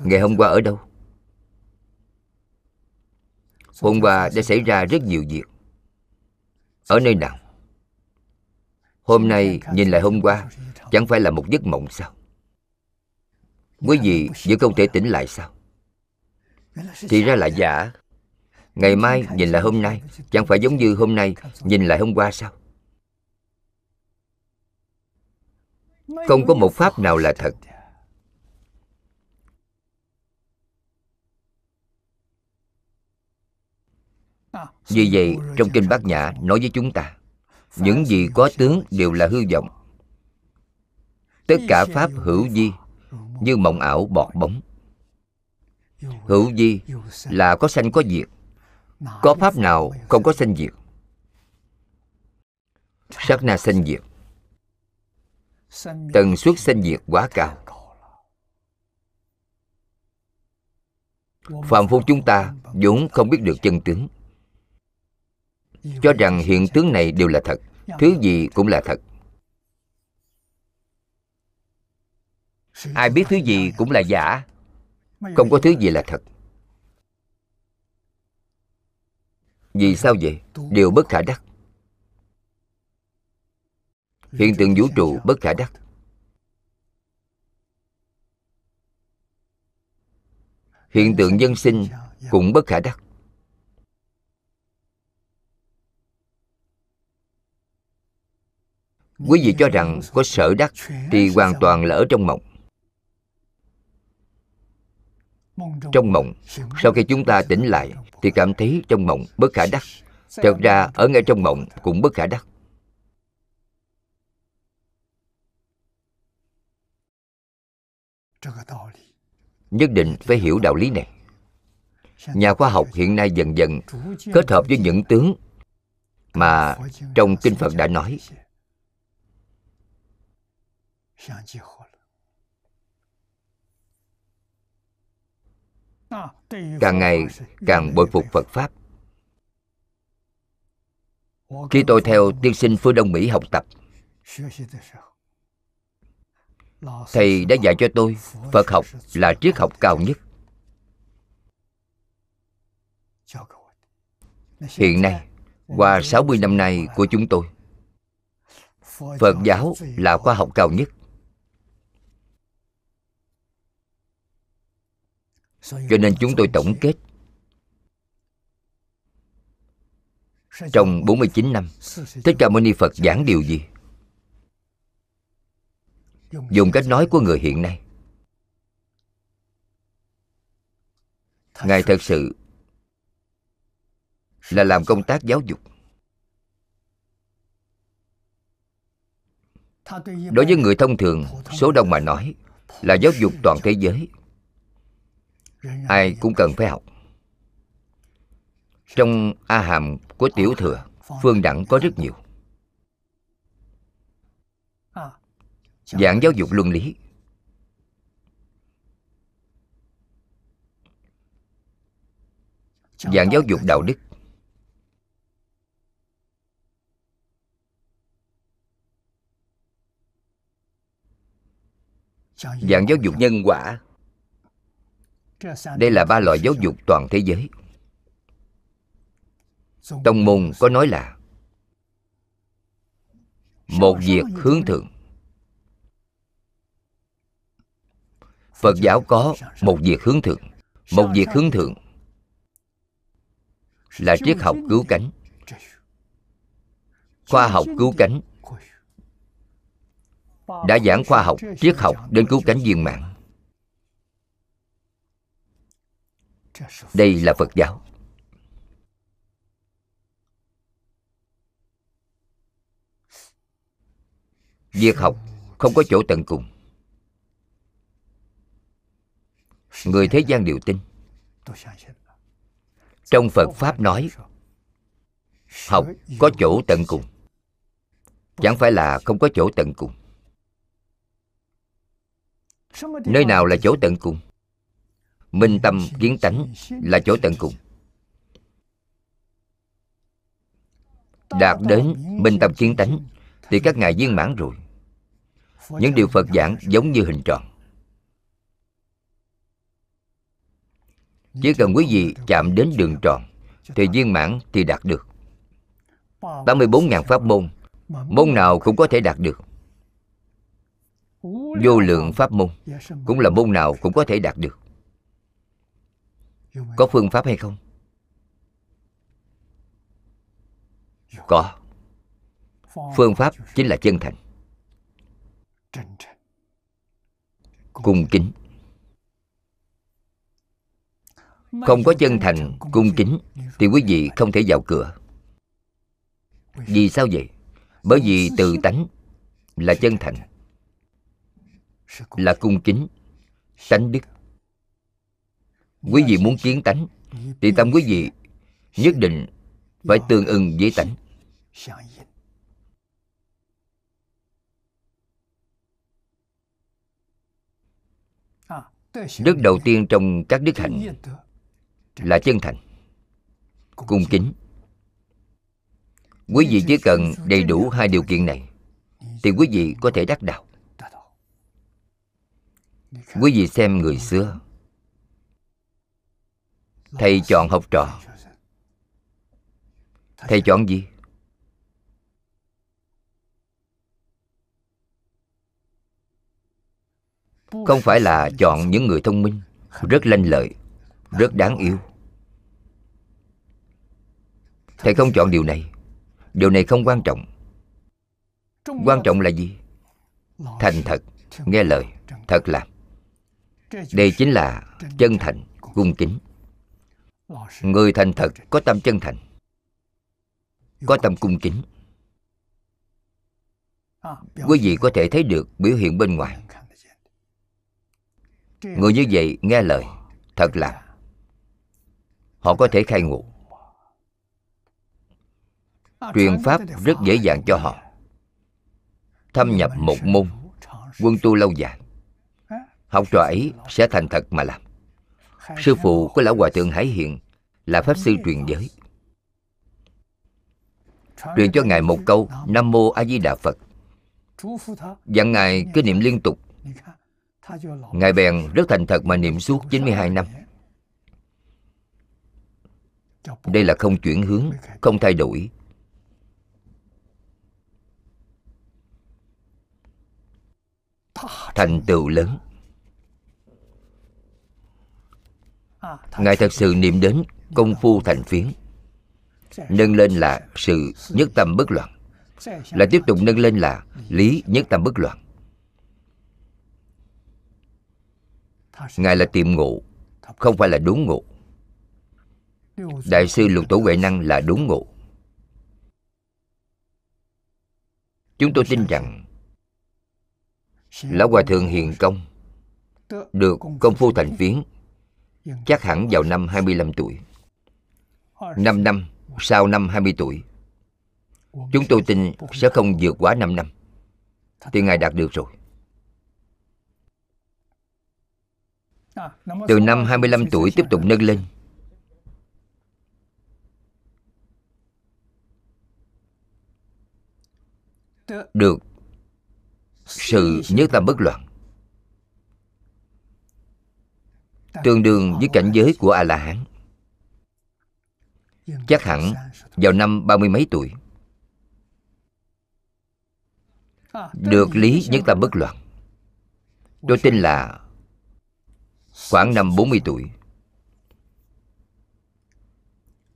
ngày hôm qua ở đâu? Hôm qua đã xảy ra rất nhiều việc. Ở nơi nào? Hôm nay nhìn lại hôm qua, chẳng phải là một giấc mộng sao? Quý vị vẫn không thể tỉnh lại sao? Thì ra là giả. Ngày mai nhìn lại hôm nay, chẳng phải giống như hôm nay nhìn lại hôm qua sao? Không có một pháp nào là thật. Vì vậy, trong kinh bát nhã nói với chúng ta, những gì có tướng đều là hư vọng. Tất cả pháp hữu di như mộng ảo bọt bóng. Hữu di là có sanh có diệt, có pháp nào không có sanh diệt? Sát na sanh diệt. Tần suất sanh diệt quá cao. Phạm phu chúng ta vốn không biết được chân tướng cho rằng hiện tướng này đều là thật, thứ gì cũng là thật. Ai biết thứ gì cũng là giả, không có thứ gì là thật. Vì sao vậy? Đều bất khả đắc. Hiện tượng vũ trụ bất khả đắc. Hiện tượng nhân sinh cũng bất khả đắc. Quý vị cho rằng có sở đắc thì hoàn toàn là ở trong mộng. Trong mộng, sau khi chúng ta tỉnh lại thì cảm thấy trong mộng bất khả đắc. Thật ra, ở ngay trong mộng cũng bất khả đắc. Nhất định phải hiểu đạo lý này. Nhà khoa học hiện nay dần dần kết hợp với những tướng mà trong kinh phật đã nói càng ngày càng bội phục phật pháp. khi tôi theo tiên sinh phương đông mỹ học tập thầy đã dạy cho tôi phật học là triết học cao nhất. Hiện nay qua 60 năm nay của chúng tôi Phật giáo là khoa học cao nhất Cho nên chúng tôi tổng kết. Trong 49 năm, Thích Ca Mâu Ni Phật giảng điều gì? Dùng cách nói của người hiện nay. Ngài thật sự là làm công tác giáo dục. Đối với người thông thường, số đông mà nói là giáo dục toàn thế giới ai cũng cần phải học. Trong a hàm của tiểu thừa, phương đẳng có rất nhiều. Giảng giáo dục luân lý. Giảng giáo dục đạo đức. Dạng giáo dục nhân quả đây là ba loại giáo dục toàn thế giới. Tông môn có nói là một việc hướng thượng. Phật giáo có một việc hướng thượng. Một việc hướng thượng là triết học cứu cánh. Khoa học cứu cánh. Đã giảng khoa học, triết học đến cứu cánh viên mạng đây là phật giáo. Việc học không có chỗ tận cùng. Người thế gian đều tin. Trong phật pháp nói, học có chỗ tận cùng. Chẳng phải là không có chỗ tận cùng. Nơi nào là chỗ tận cùng? Minh tâm kiến tánh là chỗ tận cùng. Đạt đến minh tâm kiến tánh thì các ngài viên mãn rồi. Những điều phật giảng giống như hình tròn. Chỉ cần quý vị chạm đến đường tròn thì viên mãn thì đạt được. 84.000 pháp môn Môn nào cũng có thể đạt được. Vô lượng pháp môn cũng là môn nào cũng có thể đạt được có phương pháp hay không? Có. Phương pháp chính là chân thành. Cung kính. Không có chân thành cung kính. thì quý vị không thể vào cửa. Vì sao vậy? bởi vì từ tánh là chân thành. là cung kính. Tánh đức quý vị muốn kiến tánh, thì tâm quý vị nhất định phải tương ưng với tánh. Đức đầu tiên trong các đức hạnh là chân thành, cung kính. Quý vị chỉ cần đầy đủ hai điều kiện này, thì quý vị có thể đắc đạo. Quý vị xem người xưa thầy chọn học trò. Thầy chọn gì? Không phải là chọn những người thông minh, rất lanh lợi, rất đáng yêu. Thầy không chọn điều này. Điều này không quan trọng. Quan trọng là gì? Thành thật, nghe lời, thật làm đây chính là chân thành, cung kính người thành thật có tâm chân thành, có tâm cung kính. Quý vị có thể thấy được biểu hiện bên ngoài. Người như vậy nghe lời, thật làm họ có thể khai ngộ. Truyền pháp rất dễ dàng cho họ. Thâm nhập một môn, quân tu lâu dài, học trò ấy sẽ thành thật mà làm sư phụ của lão hòa thượng hải hiện là pháp sư truyền giới. Truyền cho ngài một câu nam mô a di đà phật. Dặn ngài cứ niệm liên tục. Ngài bèn rất thành thật mà niệm suốt 92 năm. Đây là không chuyển hướng không thay đổi. Thành tựu lớn ngài thật sự niệm đến công phu thành phiến. Nâng lên là sự nhất tâm bất loạn. Là tiếp tục nâng lên là lý nhất tâm bất loạn. Ngài là tiệm ngộ, không phải là đúng ngộ. Đại sư lục tổ huệ năng là đúng ngộ. Chúng tôi tin rằng lão hòa thượng hiền công được công phu thành phiến chắc hẳn vào năm 25 tuổi. 5 năm, sau năm 20 tuổi, Chúng tôi tin sẽ không vượt quá 5 năm. Thì Ngài đạt được rồi. Từ năm 25 tuổi tiếp tục nâng lên. Được Sự nhất tâm bất loạn. Tương đương với cảnh giới của A-la-hán. Chắc hẳn vào năm ba mươi mấy tuổi. Được lý nhất tâm bất loạn. Tôi tin là Khoảng năm 40 tuổi.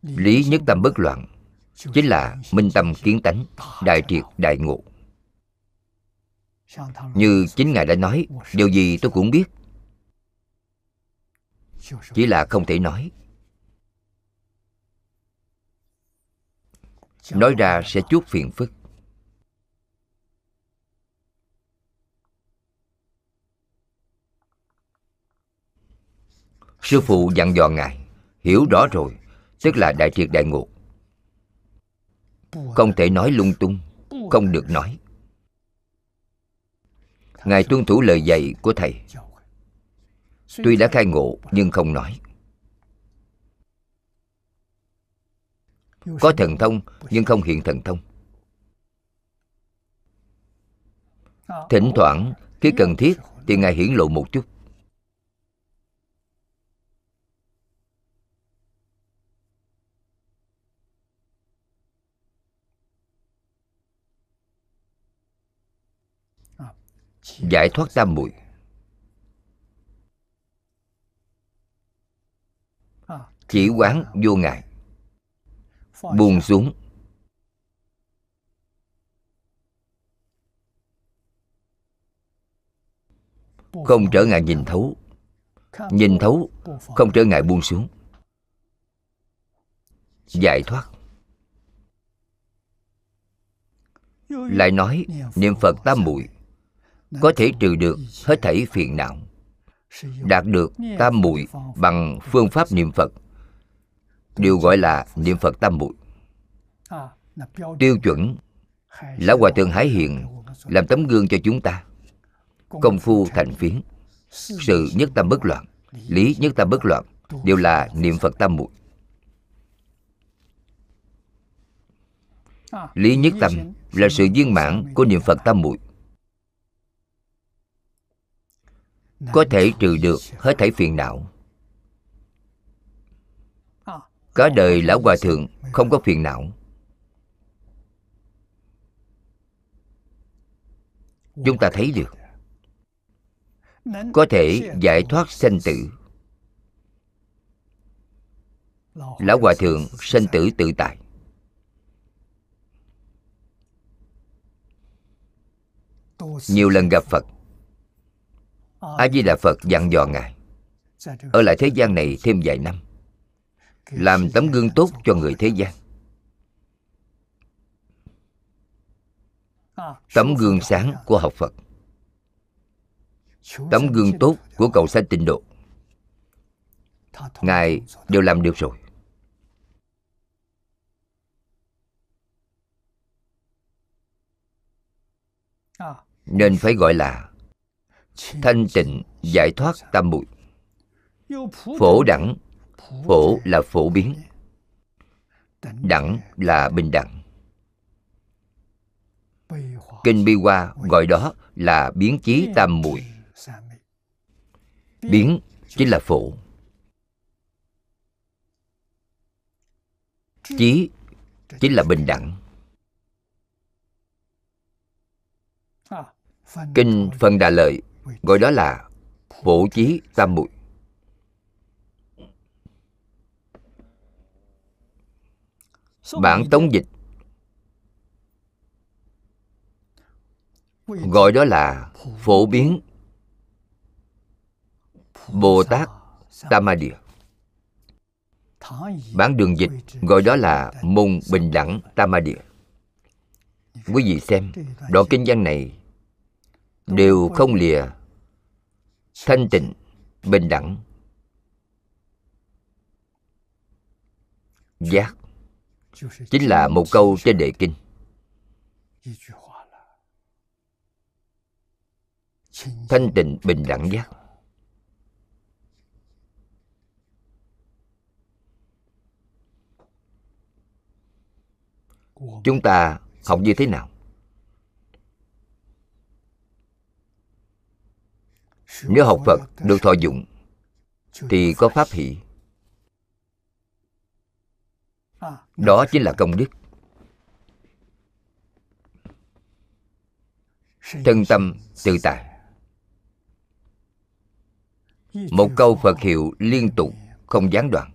Lý nhất tâm bất loạn Chính là minh tâm kiến tánh, Đại triệt, đại ngộ. Như chính Ngài đã nói, Điều gì tôi cũng biết. Chỉ là không thể nói. Nói ra sẽ chút phiền phức. Sư phụ dặn dò Ngài, Hiểu rõ rồi, Tức là đại triệt đại ngộ. Không thể nói lung tung, Không được nói. Ngài tuân thủ lời dạy của Thầy. Tuy đã khai ngộ, nhưng không nói. Có thần thông, nhưng không hiện thần thông. Thỉnh thoảng, khi cần thiết, thì Ngài hiển lộ một chút. Giải thoát tam muội. Chỉ quán vô ngại. Buông xuống. Không trở ngại nhìn thấu. Nhìn thấu, không trở ngại buông xuống. Giải thoát. Lại nói, niệm phật tam muội, có thể trừ được hết thảy phiền não, đạt được tam muội bằng phương pháp niệm phật đều gọi là niệm phật tam muội tiêu chuẩn lão hòa thượng hải hiền làm tấm gương cho chúng ta. Công phu thành phiến, sự nhất tâm bất loạn, lý nhất tâm bất loạn đều là niệm phật tam muội lý nhất tâm là sự viên mãn của niệm phật tam muội có thể trừ được hết thảy phiền não cả đời lão hòa thượng không có phiền não. Chúng ta thấy được, có thể giải thoát sanh tử. Lão hòa thượng sanh tử tự tại. Nhiều lần gặp phật, a di đà phật dặn dò ngài, ở lại thế gian này thêm vài năm làm tấm gương tốt cho người thế gian. Tấm gương sáng của học phật. Tấm gương tốt của cầu sanh tịnh độ. Ngài đều làm được rồi. Nên phải gọi là thanh tịnh giải thoát tam muội phổ đẳng phổ là phổ biến. Đẳng là bình đẳng. Kinh bi hoa gọi đó là biến chí tam muội. Biến chính là phổ. Chí chính là bình đẳng. Kinh phần đà lợi gọi đó là phổ chí tam muội. Bản tống dịch. Gọi đó là phổ biến bồ tát tam ma địa bản đường dịch gọi đó là môn bình đẳng tam ma địa quý vị xem đoạn kinh văn này đều không lìa thanh tịnh bình đẳng giác chính là một câu trên đề kinh. Thanh tịnh bình đẳng giác. Chúng ta học như thế nào? Nếu học phật được thọ dụng, thì có pháp hỷ. Đó chính là công đức. Thân tâm tự tại. Một câu phật hiệu liên tục, không gián đoạn.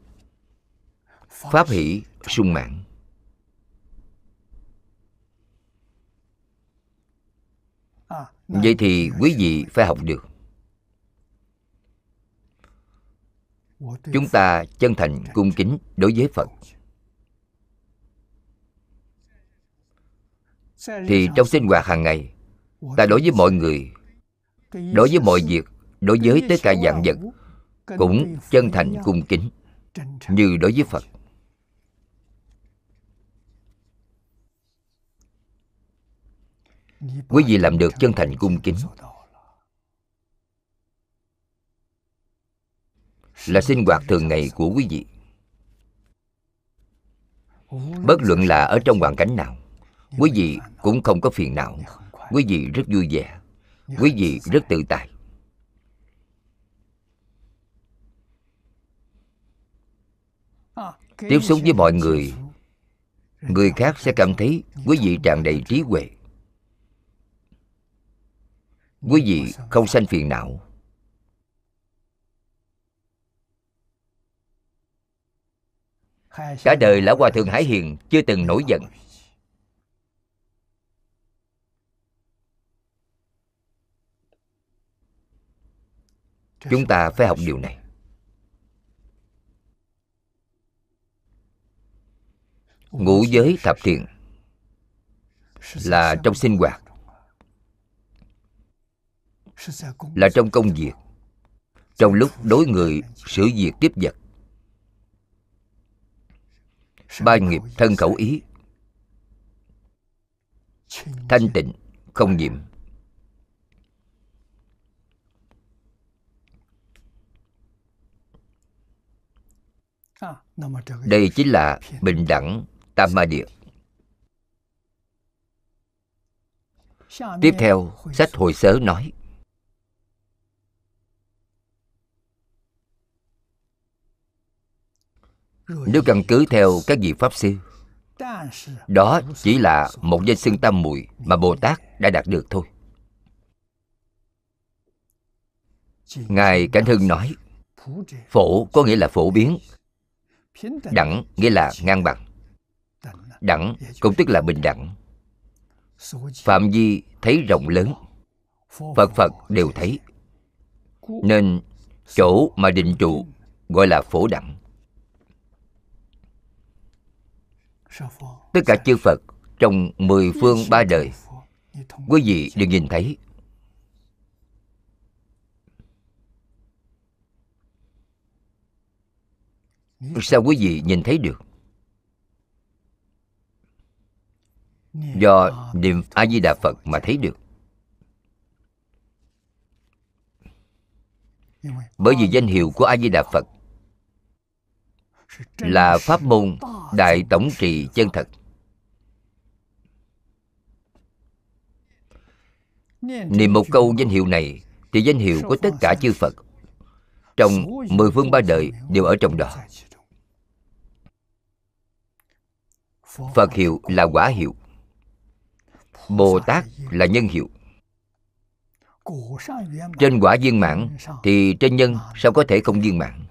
Pháp hỷ sung mãn. Vậy thì quý vị phải học được. Chúng ta chân thành cung kính đối với phật. Thì trong sinh hoạt hàng ngày ta đối với mọi người đối với mọi việc đối với tất cả dạng vật cũng chân thành cung kính như đối với phật. quý vị làm được chân thành cung kính. là sinh hoạt thường ngày của quý vị. Bất luận là ở trong hoàn cảnh nào quý vị cũng không có phiền não. Quý vị rất vui vẻ. Quý vị rất tự tại. Tiếp xúc với mọi người người khác sẽ cảm thấy quý vị tràn đầy trí huệ. Quý vị không sanh phiền não. Cả đời lão hòa thượng hải hiền chưa từng nổi giận. Chúng ta phải học điều này. Ngũ giới thập thiện là trong sinh hoạt, là trong công việc, trong lúc đối người xử việc tiếp vật. Ba nghiệp thân khẩu ý, thanh tịnh, không nhiễm. Đây chính là bình đẳng tam ma địa tiếp theo, sách hồi sớ nói. Nếu căn cứ theo các vị pháp sư, đó chỉ là một danh xưng tam muội mà bồ tát đã đạt được thôi. Ngài cảnh hưng nói, phổ có nghĩa là phổ biến đẳng nghĩa là ngang bằng. Đẳng cũng tức là bình đẳng. Phạm vi thấy rộng lớn. Phật phật đều thấy. Nên chỗ mà định trụ gọi là phổ đẳng. Tất cả chư phật trong mười phương ba đời, quý vị đều nhìn thấy. Sao quý vị nhìn thấy được? Do niệm a di đà phật mà thấy được. Bởi vì danh hiệu của a di đà phật là pháp môn đại tổng trì chân thật. Niệm một câu danh hiệu này thì danh hiệu của tất cả chư phật trong mười phương ba đời đều ở trong đó. Phật hiệu là quả hiệu. Bồ tát là nhân hiệu. Trên quả viên mãn thì trên nhân sao có thể không viên mãn?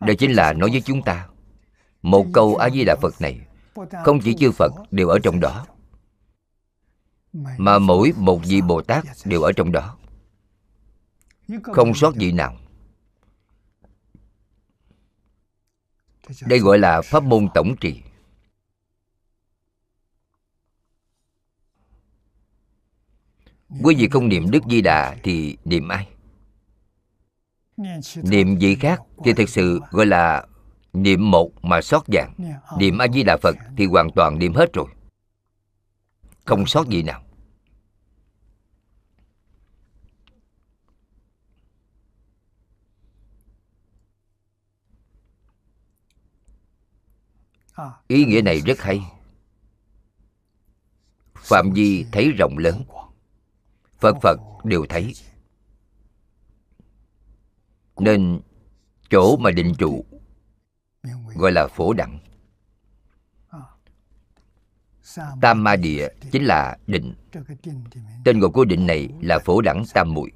Đây chính là nói với chúng ta, một câu a di đà phật này không chỉ chư phật đều ở trong đó, mà mỗi một vị bồ tát đều ở trong đó. Không sót vị nào. Đây gọi là pháp môn tổng trì. Quý vị không niệm đức di đà thì niệm ai? Niệm vị khác thì thực sự gọi là niệm một mà sót dạng. Niệm a di đà phật thì hoàn toàn niệm hết rồi. Không sót gì nào ý nghĩa này rất hay. Phạm vi thấy rộng lớn. Phật phật đều thấy. Nên chỗ mà định trụ gọi là phổ đẳng. Tam ma địa chính là định. Tên gọi của định này là phổ đẳng tam muội.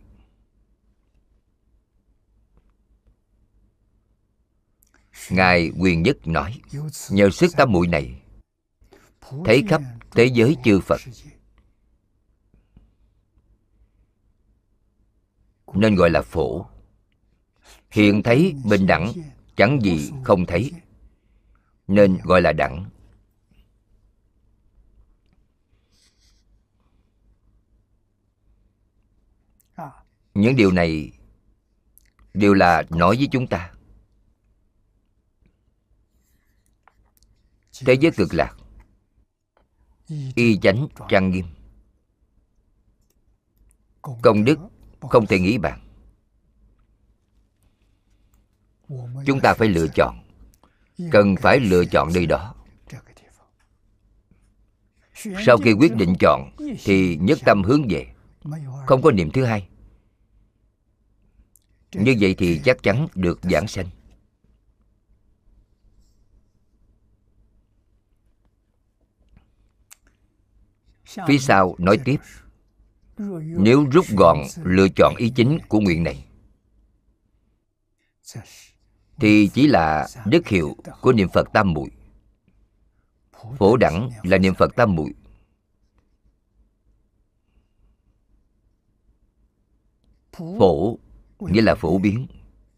Ngài quyền nhất nói, nhờ sức tam muội này thấy khắp thế giới chư phật. Nên gọi là phổ. Hiện thấy bình đẳng, chẳng gì không thấy. Nên gọi là đẳng. Những điều này đều là nói với chúng ta. Thế giới cực lạc. Y chánh trang nghiêm. Công đức không thể nghĩ bàn. Chúng ta phải lựa chọn. Cần phải lựa chọn nơi đó. Sau khi quyết định chọn, thì nhất tâm hướng về. Không có niệm thứ hai. Như vậy thì chắc chắn được giảng sanh. Phía sau nói tiếp, nếu rút gọn lựa chọn ý chính của nguyện này, thì chỉ là đức hiệu của niệm phật tam muội. Phổ đẳng là niệm phật tam muội. Phổ nghĩa là phổ biến,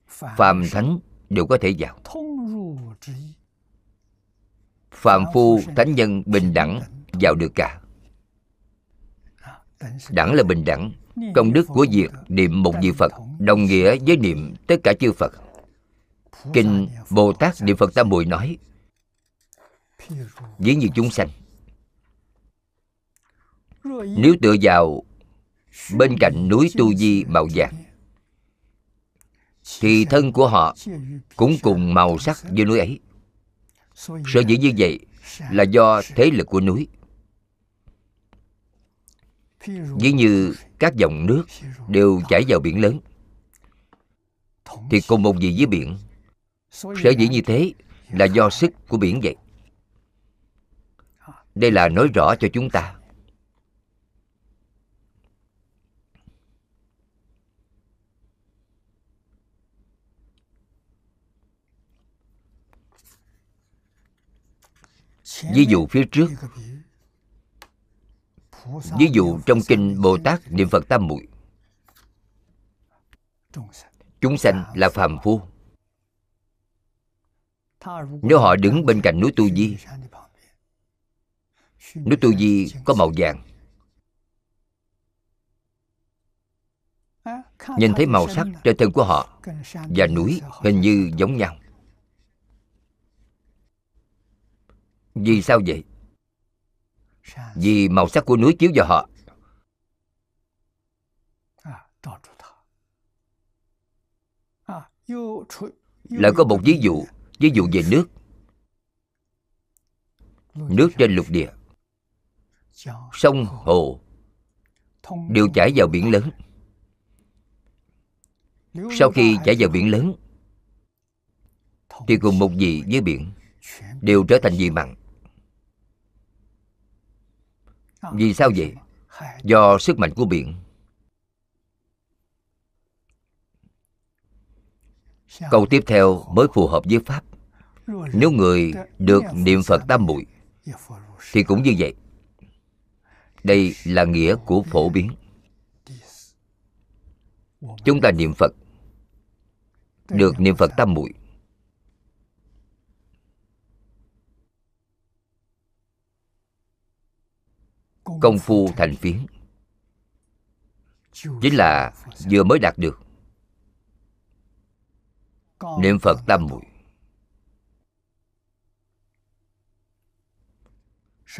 phàm thánh đều có thể vào. Phàm phu thánh nhân bình đẳng vào được cả đẳng là bình đẳng. Công đức của việc niệm một vị phật đồng nghĩa với niệm tất cả chư phật. Kinh bồ tát niệm phật tam muội nói ví như chúng sanh. Nếu tựa vào bên cạnh núi tu di màu vàng, thì thân của họ cũng cùng màu sắc với núi ấy. Sở dĩ như vậy là do thế lực của núi ví như các dòng nước đều chảy vào biển lớn. Thì cùng một gì với biển, sở dĩ như thế là do sức của biển vậy. Đây là nói rõ cho chúng ta. Ví dụ phía trước ví dụ trong kinh bồ tát niệm phật tam muội. Chúng sanh là phàm phu. Nếu họ đứng bên cạnh núi tu di núi tu di có màu vàng. Nhìn thấy màu sắc trên thân của họ và núi hình như giống nhau. Vì sao vậy vì màu sắc của núi chiếu vào họ. Lại có một ví dụ ví dụ về nước. Nước trên lục địa. Sông hồ. Đều chảy vào biển lớn. Sau khi chảy vào biển lớn thì cùng một vị với biển đều trở thành vị mặn vì sao vậy? do sức mạnh của biển. Câu tiếp theo mới phù hợp với pháp. Nếu người được niệm phật tam muội thì cũng như vậy. Đây là nghĩa của phổ biến. Chúng ta niệm phật. được niệm phật tam muội công phu thành phiến. Chính là vừa mới đạt được niệm phật tam muội.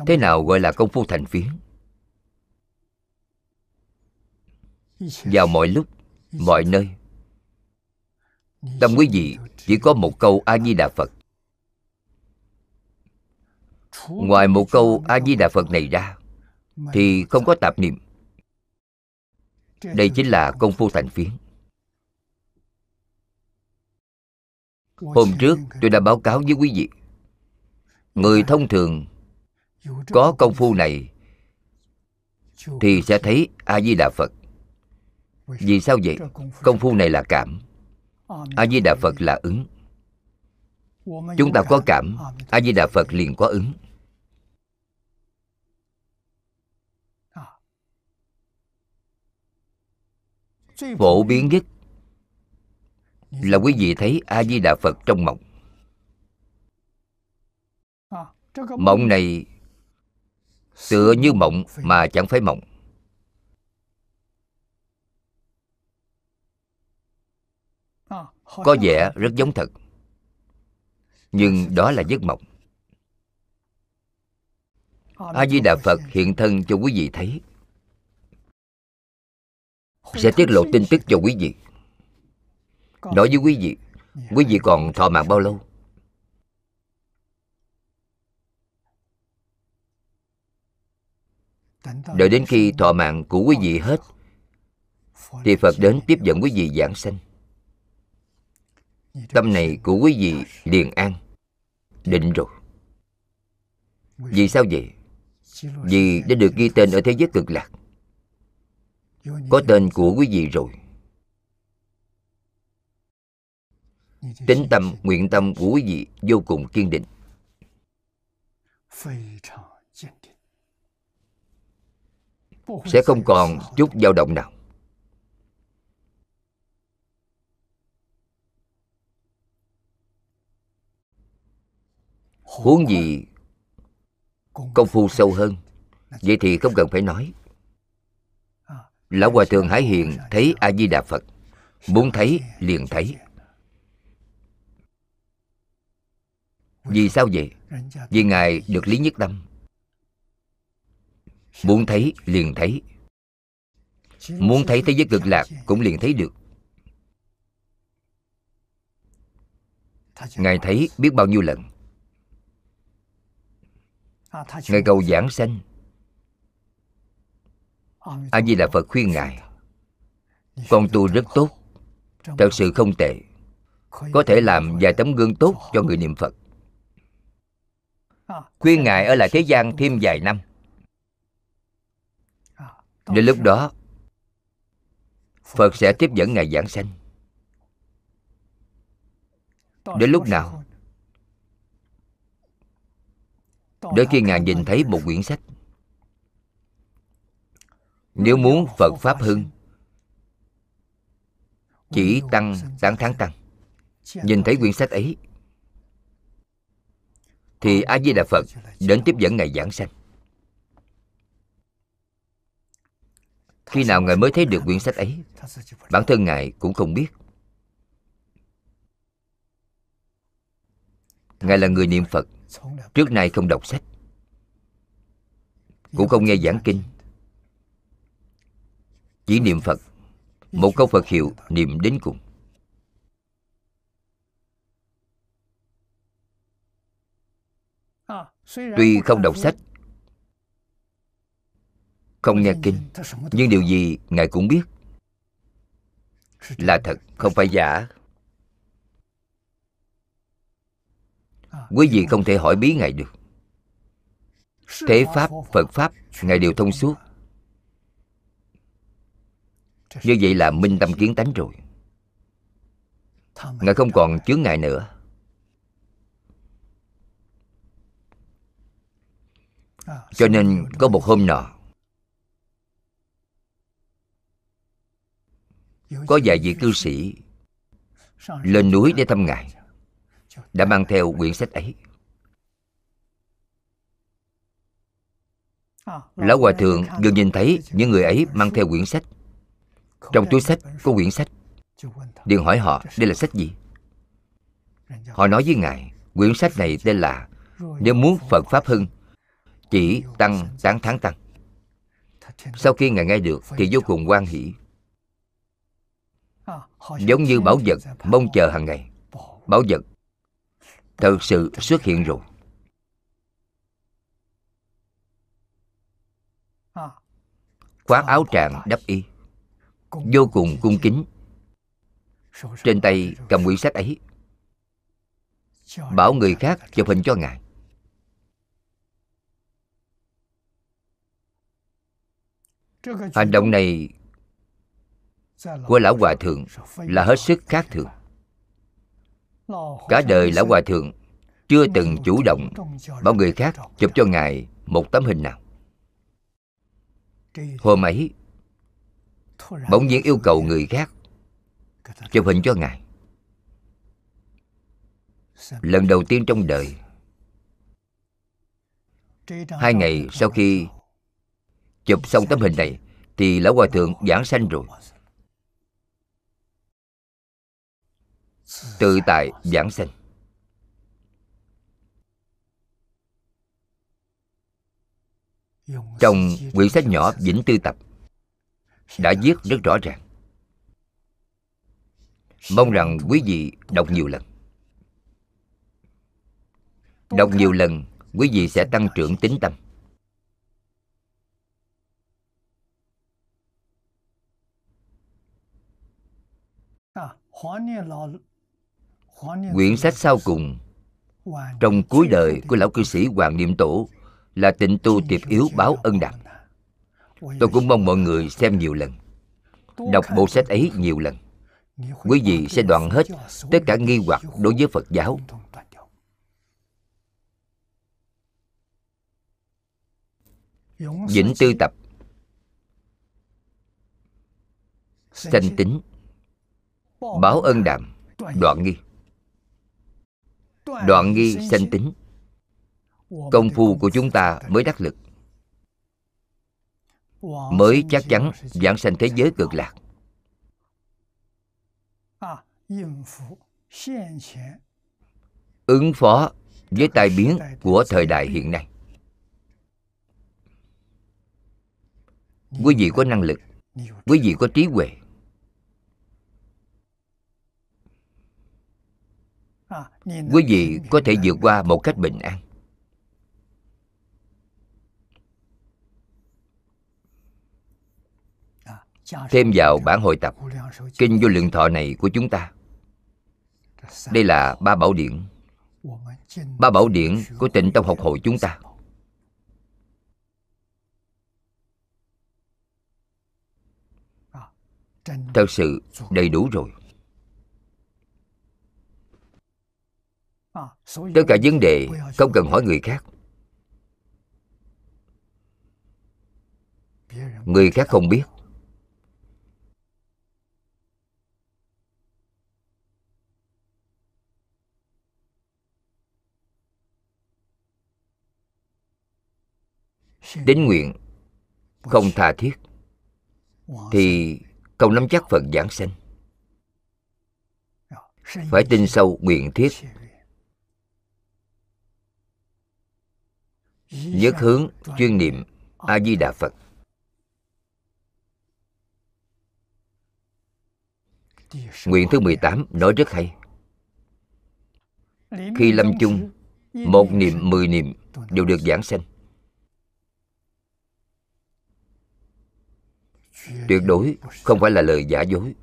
Thế nào gọi là công phu thành phiến? Vào mọi lúc, mọi nơi tâm quý vị chỉ có một câu a di đà phật. Ngoài một câu a di đà phật này ra thì không có tạp niệm. Đây chính là công phu thành phiến hôm trước tôi đã báo cáo với quý vị. Người thông thường có công phu này thì sẽ thấy a di đà phật. vì sao vậy? công phu này. là cảm. A di đà phật là ứng. Chúng ta có cảm. A di đà phật liền có ứng phổ biến nhất là quý vị thấy a di đà phật trong mộng mộng này tựa như mộng mà chẳng phải mộng. Có vẻ rất giống thật nhưng đó là giấc mộng. A di đà phật hiện thân cho quý vị thấy sẽ tiết lộ tin tức cho quý vị. Nói với quý vị quý vị còn thọ mạng bao lâu? Đợi đến khi thọ mạng của quý vị hết thì phật đến tiếp dẫn quý vị giảng sanh. Tâm này của quý vị liền an định rồi. Vì sao vậy? vì đã được ghi tên ở thế giới cực lạc có tên của quý vị rồi. Tính tâm, nguyện tâm của quý vị vô cùng kiên định. Sẽ không còn chút dao động nào. Huống gì công phu sâu hơn, vậy thì không cần phải nói lão hòa thượng hải hiền thấy a di đà phật. Muốn thấy, liền thấy. Vì sao vậy? Vì ngài được lý nhất tâm. Muốn thấy, liền thấy. Muốn thấy thế giới cực lạc cũng liền thấy được. Ngài thấy biết bao nhiêu lần? Ngài cầu giảng sanh a di đà phật khuyên ngài, con tu rất tốt, thật sự không tệ, có thể làm vài tấm gương tốt cho người niệm phật. Khuyên ngài ở lại thế gian thêm vài năm. Đến lúc đó, phật sẽ tiếp dẫn ngài giảng sanh. Đến lúc nào, đến khi ngài nhìn thấy một quyển sách nếu muốn phật pháp hưng chỉ tăng tán tháng tăng. Nhìn thấy quyển sách ấy, thì a di đà phật đến tiếp dẫn ngài giảng sanh. Khi nào ngài mới thấy được quyển sách ấy, bản thân ngài cũng không biết. Ngài là người niệm phật, trước nay không đọc sách, cũng không nghe giảng kinh chỉ niệm phật. Một câu phật hiệu, niệm đến cùng. Tuy không đọc sách, không nghe kinh, nhưng điều gì ngài cũng biết là thật, không phải giả. Quý vị không thể hỏi bí ngài được. Thế pháp, phật pháp, ngài đều thông suốt như vậy là minh tâm kiến tánh rồi. Ngài không còn chướng ngại nữa. Cho nên có một hôm nọ, có vài vị cư sĩ lên núi để thăm ngài, đã mang theo quyển sách ấy. Lão hòa thượng vừa nhìn thấy những người ấy mang theo quyển sách trong túi sách có quyển sách. Liền hỏi họ đây là sách gì? Họ nói với ngài quyển sách này tên là nếu muốn phật pháp hưng chỉ tăng tán thán tăng. Sau khi ngài nghe được thì vô cùng quan hỷ. Giống như bảo vật mong chờ hàng ngày. Bảo vật thật sự xuất hiện rồi. Khoác áo tràng đắp y vô cùng cung kính. Trên tay cầm quyển sách ấy. Bảo người khác chụp hình cho. ngài. Hành động này của lão hòa thượng là hết sức khác thường. Cả đời lão hòa thượng chưa từng chủ động bảo người khác chụp cho ngài một tấm hình nào. Hôm ấy bỗng nhiên yêu cầu người khác chụp hình cho ngài. Lần đầu tiên trong đời, hai ngày sau khi chụp xong tấm hình này, thì lão hòa thượng giảng sanh rồi. Tự tại giảng sanh. Trong quyển sách nhỏ vĩnh tư tập đã viết rất rõ ràng. Mong rằng quý vị đọc nhiều lần. Đọc nhiều lần, quý vị sẽ tăng trưởng tính tâm. Quyển sách sau cùng trong cuối đời của lão cư sĩ hoàng niệm tổ là tịnh tu tiệp yếu báo ân đạp tôi cũng mong mọi người xem nhiều lần đọc bộ sách ấy nhiều lần. Quý vị sẽ đoạn hết tất cả nghi hoặc đối với phật giáo. vĩnh tư tập. Sanh tính. Báo ân đạm đoạn nghi. Đoạn nghi sanh tính. Công phu của chúng ta mới đắc lực mới chắc chắn giảng sanh thế giới cực lạc. Ứng phó với tai biến của thời đại hiện nay. Quý vị có năng lực, quý vị có trí huệ. Quý vị có thể vượt qua một cách bình an. Thêm vào bản hội tập kinh vô lượng thọ này của chúng ta. Đây là ba bảo điển. Ba bảo điển của tịnh tông học hội chúng ta. Thật sự đầy đủ rồi. Tất cả vấn đề không cần hỏi người khác. Người khác không biết đến nguyện, không tha thiết, thì không nắm chắc phật giảng sanh. Phải tin sâu nguyện thiết. Nhất hướng chuyên niệm a di đà phật. Nguyện thứ 18 nói rất hay. Khi lâm chung, một niệm, mười niệm đều được giảng sanh. Tuyệt đối không phải là lời giả dối.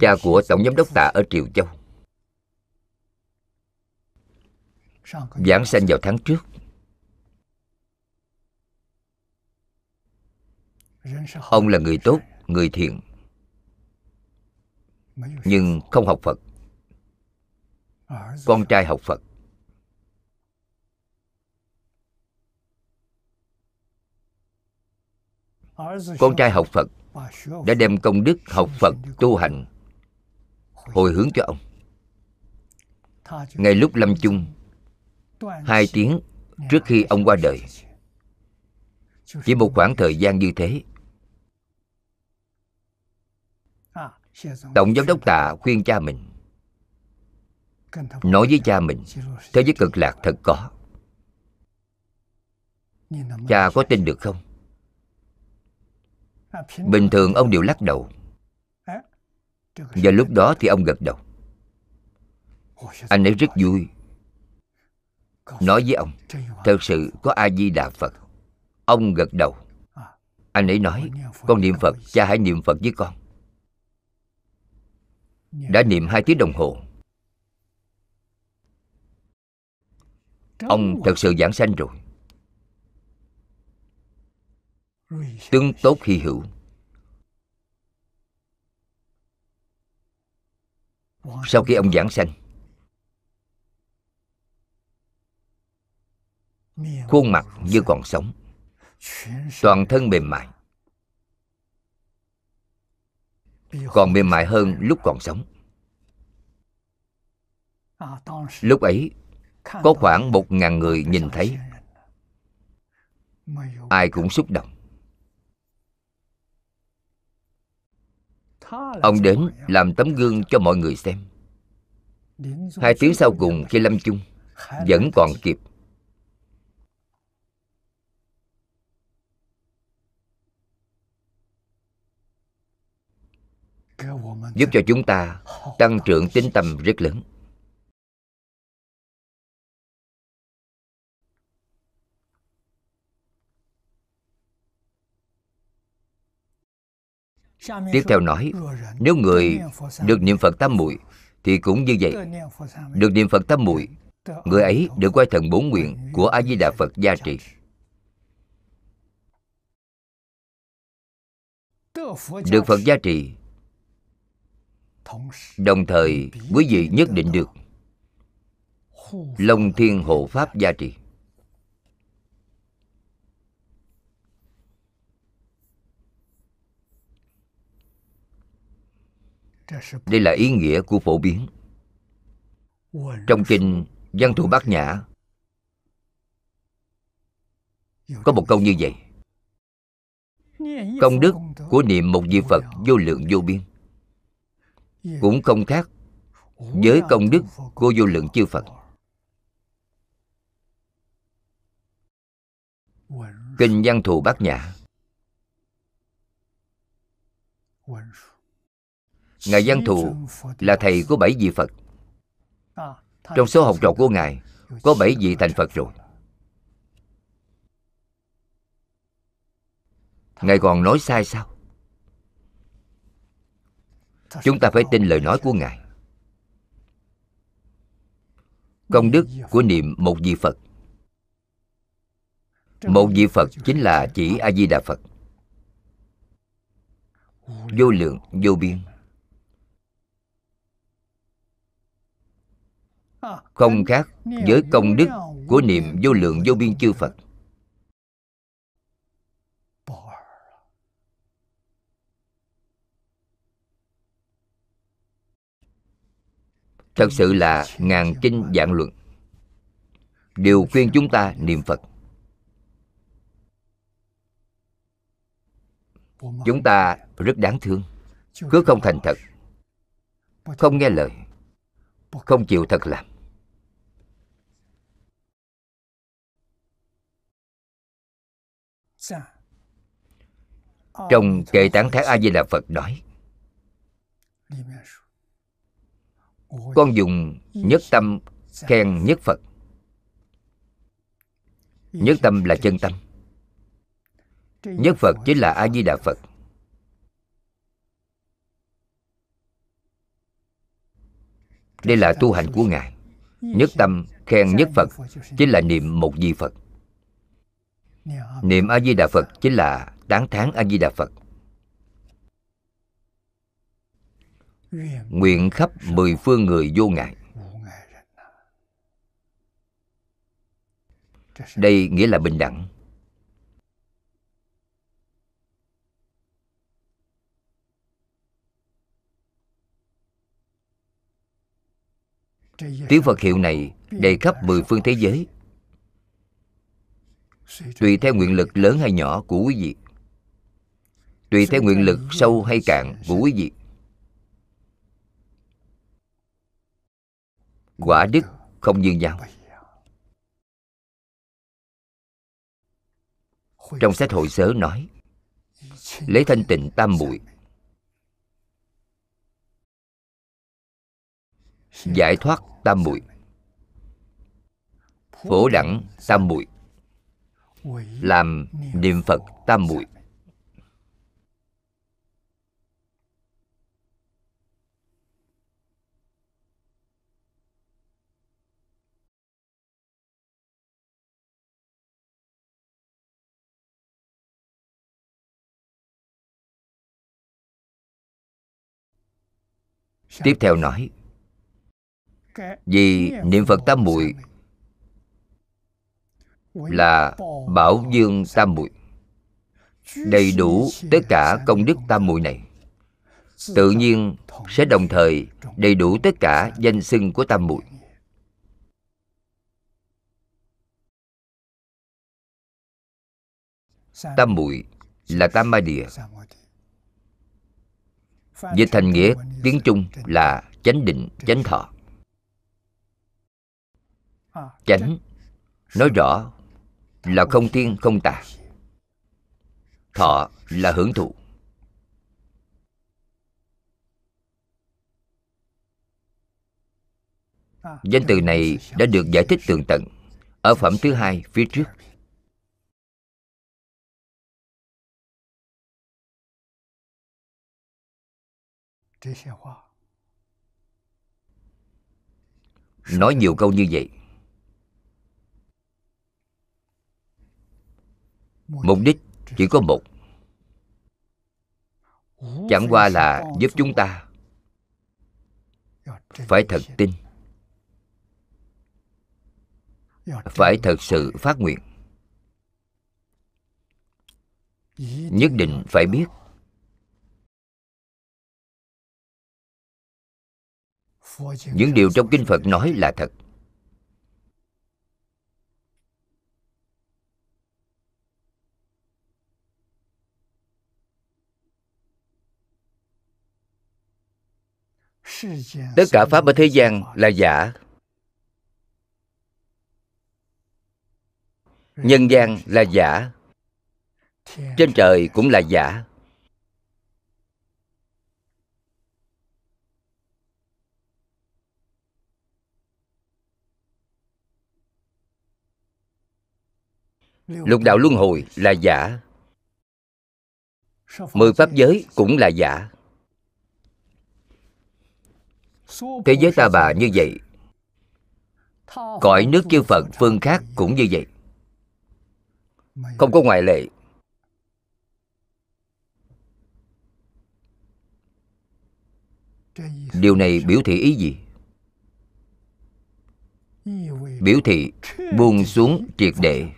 Cha của tổng giám đốc tạ ở triều châu. Giảng sanh vào tháng trước. Ông là người tốt, người thiện nhưng không học phật. Con trai học phật. Con trai học phật đã đem công đức học phật tu hành hồi hướng cho ông. Ngay lúc lâm chung hai tiếng trước khi ông qua đời chỉ một khoảng thời gian như thế tổng giám đốc tạ khuyên cha mình. Nói với cha mình, thế giới cực lạc thật có. Cha có tin được không? Bình thường ông đều lắc đầu. Và lúc đó thì ông gật đầu. Anh ấy rất vui. Nói với ông, thật sự có a di đà phật. Ông gật đầu. Anh ấy nói, con niệm phật, cha hãy niệm phật với con đã niệm hai tiếng đồng hồ. Ông thật sự giảng sanh rồi. Tướng tốt hy hữu. Sau khi ông giảng sanh khuôn mặt như còn sống. Toàn thân mềm mại còn mềm mại hơn lúc còn sống. Lúc ấy, có khoảng một ngàn người nhìn thấy. Ai cũng xúc động. Ông đến làm tấm gương cho mọi người xem. Hai tiếng sau cùng khi lâm chung, vẫn còn kịp. Giúp cho chúng ta tăng trưởng tính tâm rất lớn. Tiếp theo nói, nếu người được niệm phật tam muội thì cũng như vậy. Được niệm phật tam muội, người ấy được quay thần bốn nguyện của a di đà phật gia trì. Được phật gia trì đồng thời, quý vị nhất định được long thiên hộ pháp gia trì. Đây là ý nghĩa của phổ biến. Trong kinh văn thù bát nhã, có một câu như vậy. Công đức của niệm một vị phật vô lượng vô biên cũng không khác với công đức của vô lượng chư phật. Kinh văn thù bát nhã. Ngài văn thù là thầy của bảy vị phật. Trong số học trò của ngài có bảy vị thành phật rồi. Ngài còn nói sai sao chúng ta phải tin lời nói của ngài. Công đức của niệm một vị phật. Một vị phật chính là chỉ a di đà phật. Vô lượng, vô biên. Không khác với công đức của niệm vô lượng, vô biên chư phật. Thật sự là ngàn kinh dạng luận. Đều khuyên chúng ta niệm phật. Chúng ta rất đáng thương. Cứ không thành thật. Không nghe lời. Không chịu thật làm. Trong kệ tán thán a di đà phật nói con dùng nhất tâm khen nhất phật. Nhất tâm là chân tâm. Nhất phật chính là a di đà phật đây là tu hành của ngài. Nhất tâm khen nhất phật chính là niệm một vị phật. Niệm a di đà phật chính là tán thán a di đà phật nguyện khắp mười phương người vô ngại. Đây nghĩa là bình đẳng. Tiếng phật hiệu này đầy khắp mười phương thế giới. Tùy theo nguyện lực lớn hay nhỏ của quý vị. Tùy theo nguyện lực sâu hay cạn của quý vị. Quả đức không như nhau. Trong sách hội sớ nói, lấy thanh tịnh tam muội, giải thoát tam muội, phổ đẳng tam muội, làm niệm phật tam muội. Tiếp theo nói vì niệm phật tam muội là bảo dương tam muội. đầy đủ tất cả công đức tam muội này. Tự nhiên sẽ đồng thời đầy đủ tất cả danh xưng của tam muội. tam muội là tam ma địa dịch thành nghĩa, tiếng trung là chánh định, chánh thọ. Chánh, nói rõ là không thiên không tà. Thọ là hưởng thụ. Danh từ này đã được giải thích tường tận ở phẩm thứ hai phía trước. Nói nhiều câu như vậy. Mục đích chỉ có một. Chẳng qua là giúp chúng ta phải thật tin. Phải thật sự phát nguyện. Nhất định phải biết những điều trong kinh phật nói là thật. Tất cả pháp ở thế gian là giả. Nhân gian là giả. Trên trời cũng là giả. Lục đạo luân hồi là giả. mười pháp giới cũng là giả. Thế giới ta bà như vậy. Cõi nước chư phật phương khác cũng như vậy. Không có ngoại lệ. Điều này biểu thị ý gì? Biểu thị buông xuống triệt để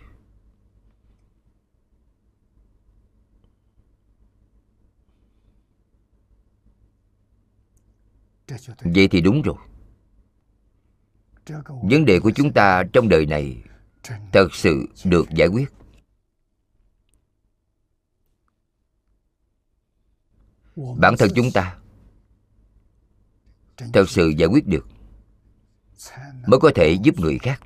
vậy thì đúng rồi. Vấn đề của chúng ta trong đời này thật sự được giải quyết. Bản thân chúng ta thật sự giải quyết được mới có thể giúp người khác.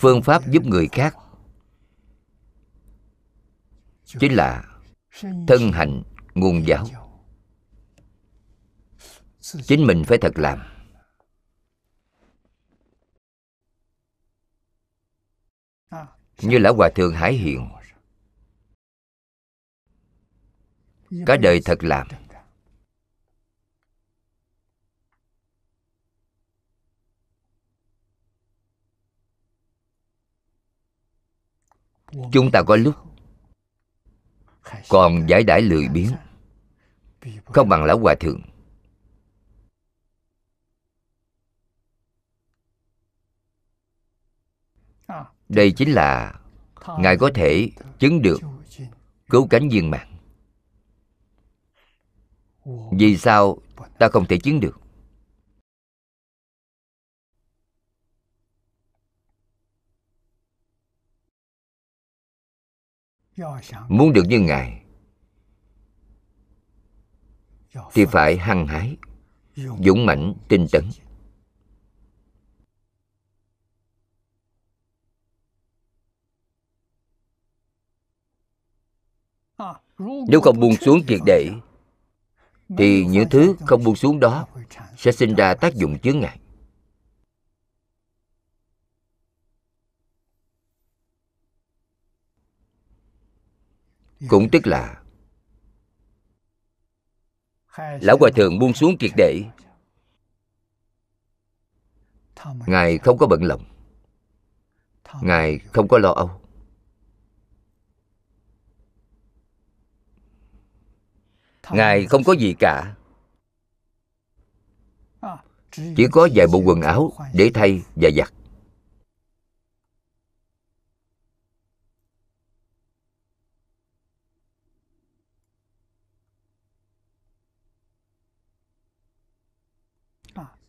Phương pháp giúp người khác chính là thân hạnh nguồn giáo. chính mình phải thật làm. Như lão hòa thượng hải hiện cả đời thật làm. Chúng ta có lúc còn giải đãi lười biếng. Không bằng lão hòa thượng. Đây chính là ngài có thể chứng được cứu cánh viên mạng vì sao ta không thể chứng được? Muốn được như ngài thì phải hăng hái dũng mãnh tinh tấn. Nếu không buông xuống triệt để thì những thứ không buông xuống đó sẽ sinh ra tác dụng chướng ngại cũng tức là lão hòa thượng buông xuống triệt để. Ngài không có bận lòng. Ngài không có lo âu. Ngài không có gì cả. Chỉ có vài bộ quần áo để thay và giặt.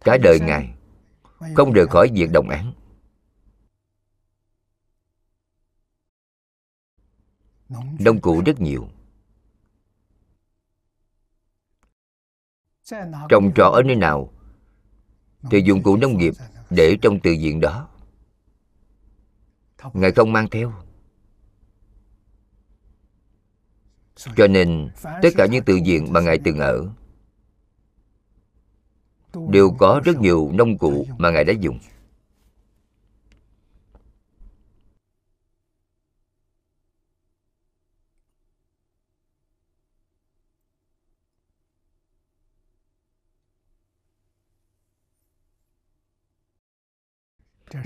Cả đời ngài không rời khỏi việc đồng án. Nông cụ rất nhiều. Trồng trọt ở nơi nào, thì dụng cụ nông nghiệp để trong từ diện đó. Ngài không mang theo. Cho nên, tất cả những từ diện mà ngài từng ở đều có rất nhiều nông cụ mà ngài đã dùng.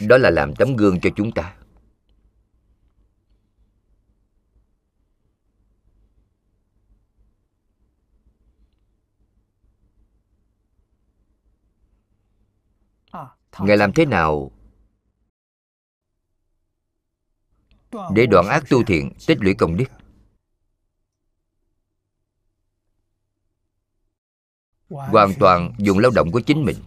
Đó là làm tấm gương cho chúng ta ngài làm thế nào? Để đoạn ác tu thiện, tích lũy công đức. Hoàn toàn dùng lao động của chính mình.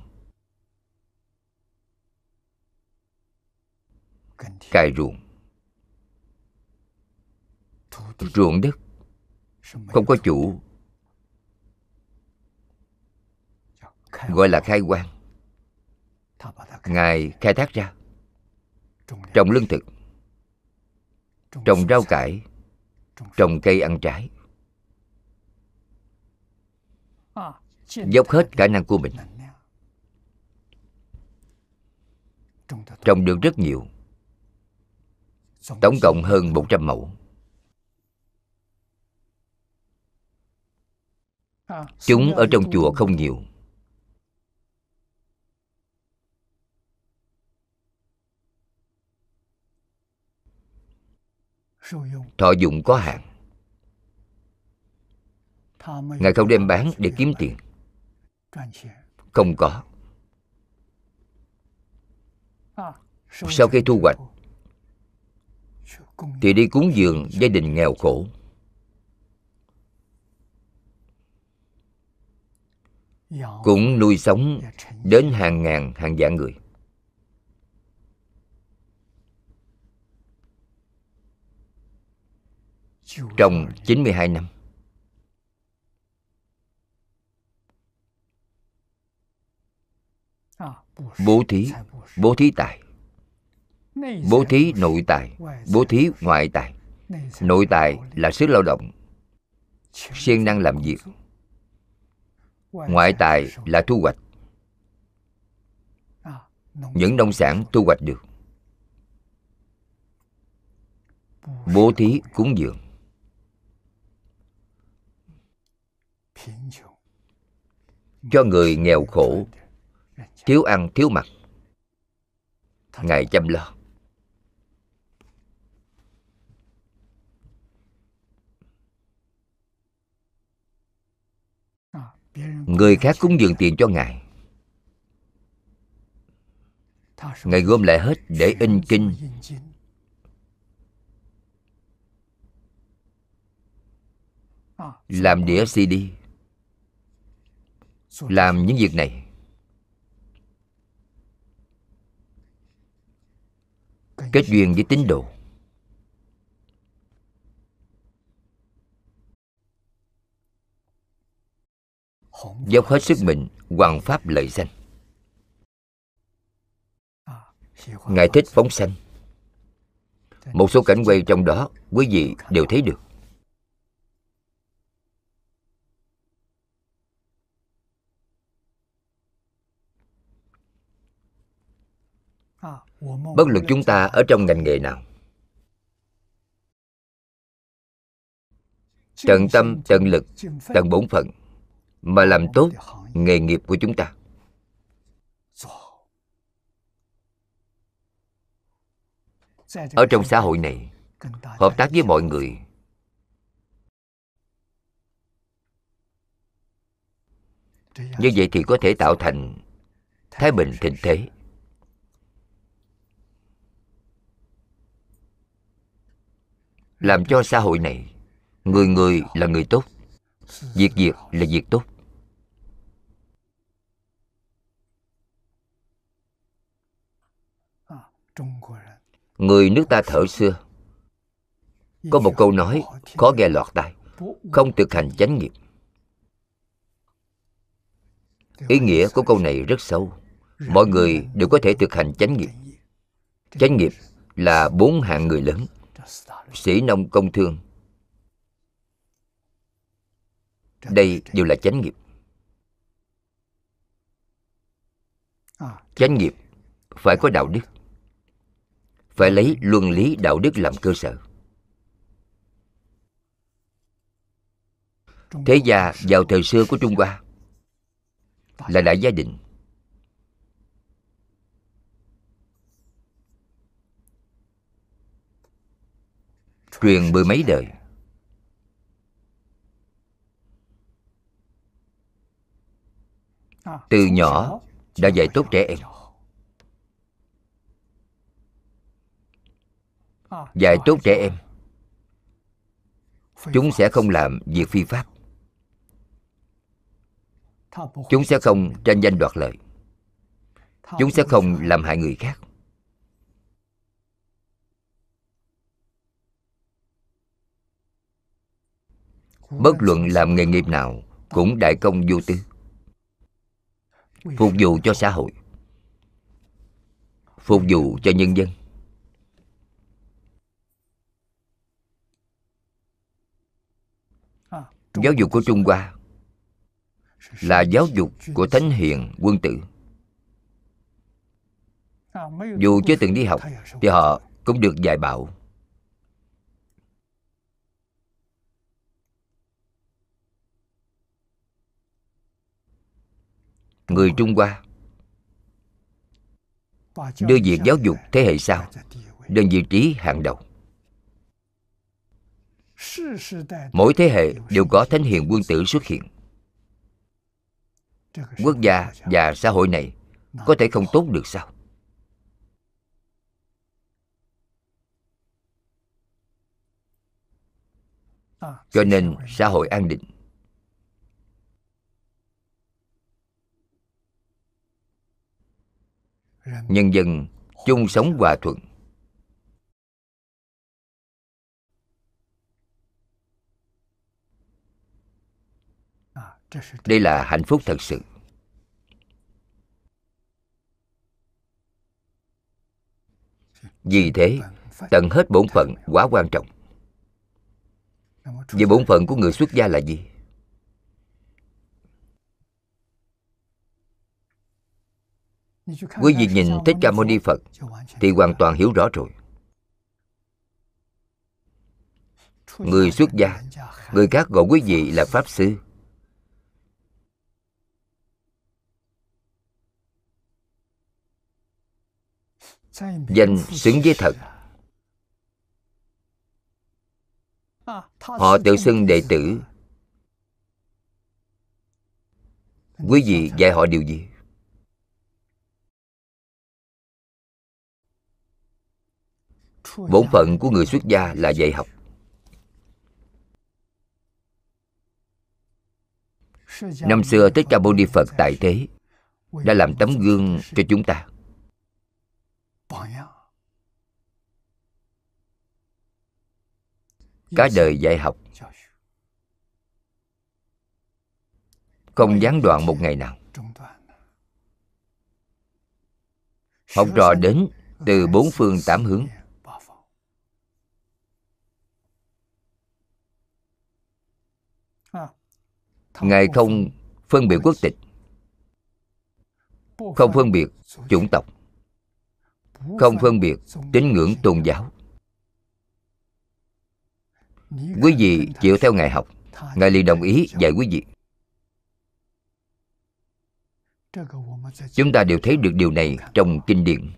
Cài ruộng. Ruộng đất. Không có chủ. Gọi là khai quang ngài khai thác ra. Trồng lương thực. Trồng rau cải. Trồng cây ăn trái. Dốc hết khả năng của mình. trồng được rất nhiều. Tổng cộng hơn 100 mẫu. Chúng ở trong chùa không nhiều thọ dụng có hạn. Ngài không đem bán để kiếm tiền. Không có. Sau khi thu hoạch, thì đi cúng dường gia đình nghèo khổ. Cũng nuôi sống đến hàng ngàn, hàng vạn người. Trong 92 năm. Bố thí bố thí tài. Bố thí nội tài, bố thí ngoại tài. Nội tài là sức lao động. Siêng năng làm việc. Ngoại tài là thu hoạch. Những nông sản thu hoạch được. Bố thí cúng dường. Cho người nghèo khổ, thiếu ăn, thiếu mặc. Ngài chăm lo. Người khác cúng dường tiền cho ngài. Ngài gom lại hết để in kinh. Làm đĩa cd làm những việc này. Kết duyên với tín đồ. Dốc hết sức mình, hoàn pháp lợi danh. Ngài thích phóng sanh. Một số cảnh quay trong đó, quý vị đều thấy được. Bất luận chúng ta ở trong ngành nghề nào. Tận tâm, tận lực, tận bổn phận mà làm tốt nghề nghiệp của chúng ta. Ở trong xã hội này, hợp tác với mọi người như vậy thì có thể tạo thành thái bình thịnh thế. Làm cho xã hội này, người người là người tốt, việc việc là việc tốt. Người nước ta thở xưa, có một câu nói, khó nghe lọt tai, không thực hành chánh nghiệp. Ý nghĩa của câu này rất sâu. Mọi người đều có thể thực hành chánh nghiệp. Chánh nghiệp là bốn hạng người lớn sĩ nông công thương. Đây đều là chánh nghiệp. Chánh nghiệp phải có đạo đức, phải lấy luân lý đạo đức làm cơ sở. Thế gia vào thời xưa của trung hoa là đại gia đình. Truyền mười mấy đời. Từ nhỏ đã dạy tốt trẻ em. Dạy tốt trẻ em, chúng sẽ không làm việc phi pháp. Chúng sẽ không tranh danh đoạt lợi. Chúng sẽ không làm hại người khác. Bất luận làm nghề nghiệp nào cũng đại công vô tư. Phục vụ cho xã hội. Phục vụ cho nhân dân. Giáo dục của trung hoa là giáo dục của thánh hiền quân tử. Dù chưa từng đi học thì họ cũng được dạy bảo người trung hoa, đưa việc giáo dục thế hệ sau lên vị trí hàng đầu. Mỗi thế hệ đều có thánh hiền quân tử xuất hiện. Quốc gia và xã hội này có thể không tốt được sao? Cho nên xã hội an định. Nhân dân chung sống hòa thuận. Đây là hạnh phúc thật sự. Vì thế, tận hết bổn phận quá quan trọng. Vậy bổn phận của người xuất gia là gì? Quý vị nhìn thích ca mâu ni phật thì hoàn toàn hiểu rõ rồi. Người xuất gia, người khác gọi quý vị là pháp sư. Danh xứng với thật. Họ tự xưng đệ tử. Quý vị dạy họ điều gì? Bổn phận của người xuất gia là dạy học. Năm xưa thích ca mâu ni phật tại thế đã làm tấm gương cho chúng ta. Cả đời dạy học không gián đoạn một ngày nào. Học trò đến từ bốn phương tám hướng ngài không phân biệt quốc tịch. Không phân biệt chủng tộc. Không phân biệt tín ngưỡng tôn giáo. Quý vị chịu theo ngài học. Ngài liền đồng ý dạy quý vị. Chúng ta đều thấy được điều này trong kinh điển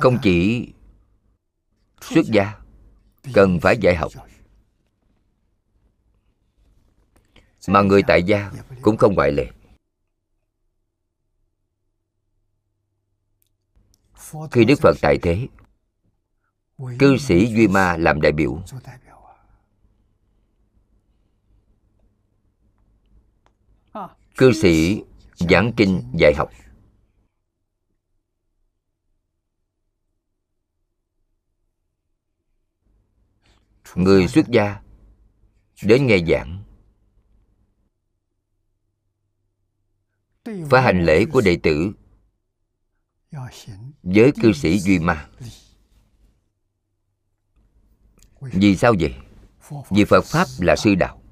không chỉ xuất gia, cần phải dạy học. Mà người tại gia cũng không ngoại lệ. Khi đức phật tại thế, cư sĩ duy ma làm đại biểu. Cư sĩ giảng kinh dạy học. Người xuất gia đến nghe giảng. Phải hành lễ của đệ tử với cư sĩ duy ma. Vì sao vậy? Vì phật pháp là sư đạo.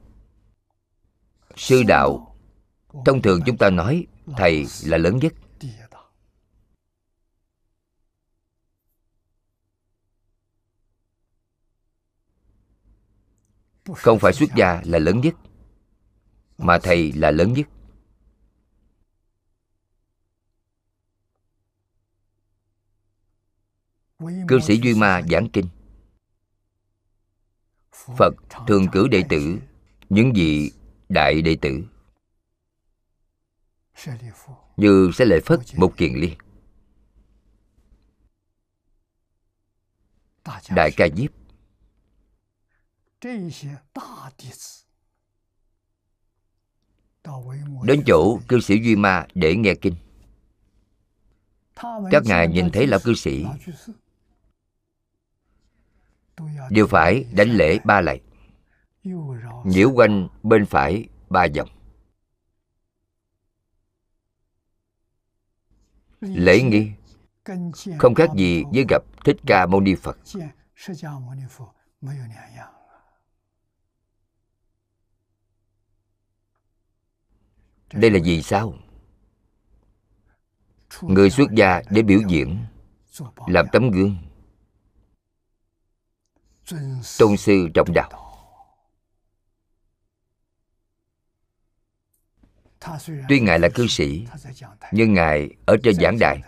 Sư đạo, thông thường chúng ta nói thầy là lớn nhất. Không phải xuất gia là lớn nhất, mà thầy là lớn nhất. Cư sĩ duy ma giảng kinh. Phật thường cử đệ tử, những vị đại đệ tử. Như sẽ lệ phất một kiền liên. Đại ca diếp đến chỗ cư sĩ duy ma để nghe kinh. các ngài nhìn thấy lão cư sĩ。đều phải đánh lễ ba lạy。nhiễu quanh bên phải ba vòng lễ nghi không khác gì với gặp thích ca mâu ni phật đây là vì sao? Người xuất gia để biểu diễn làm tấm gương. Tôn sư trọng đạo. Tuy Ngài là cư sĩ, nhưng Ngài ở trên giảng đài,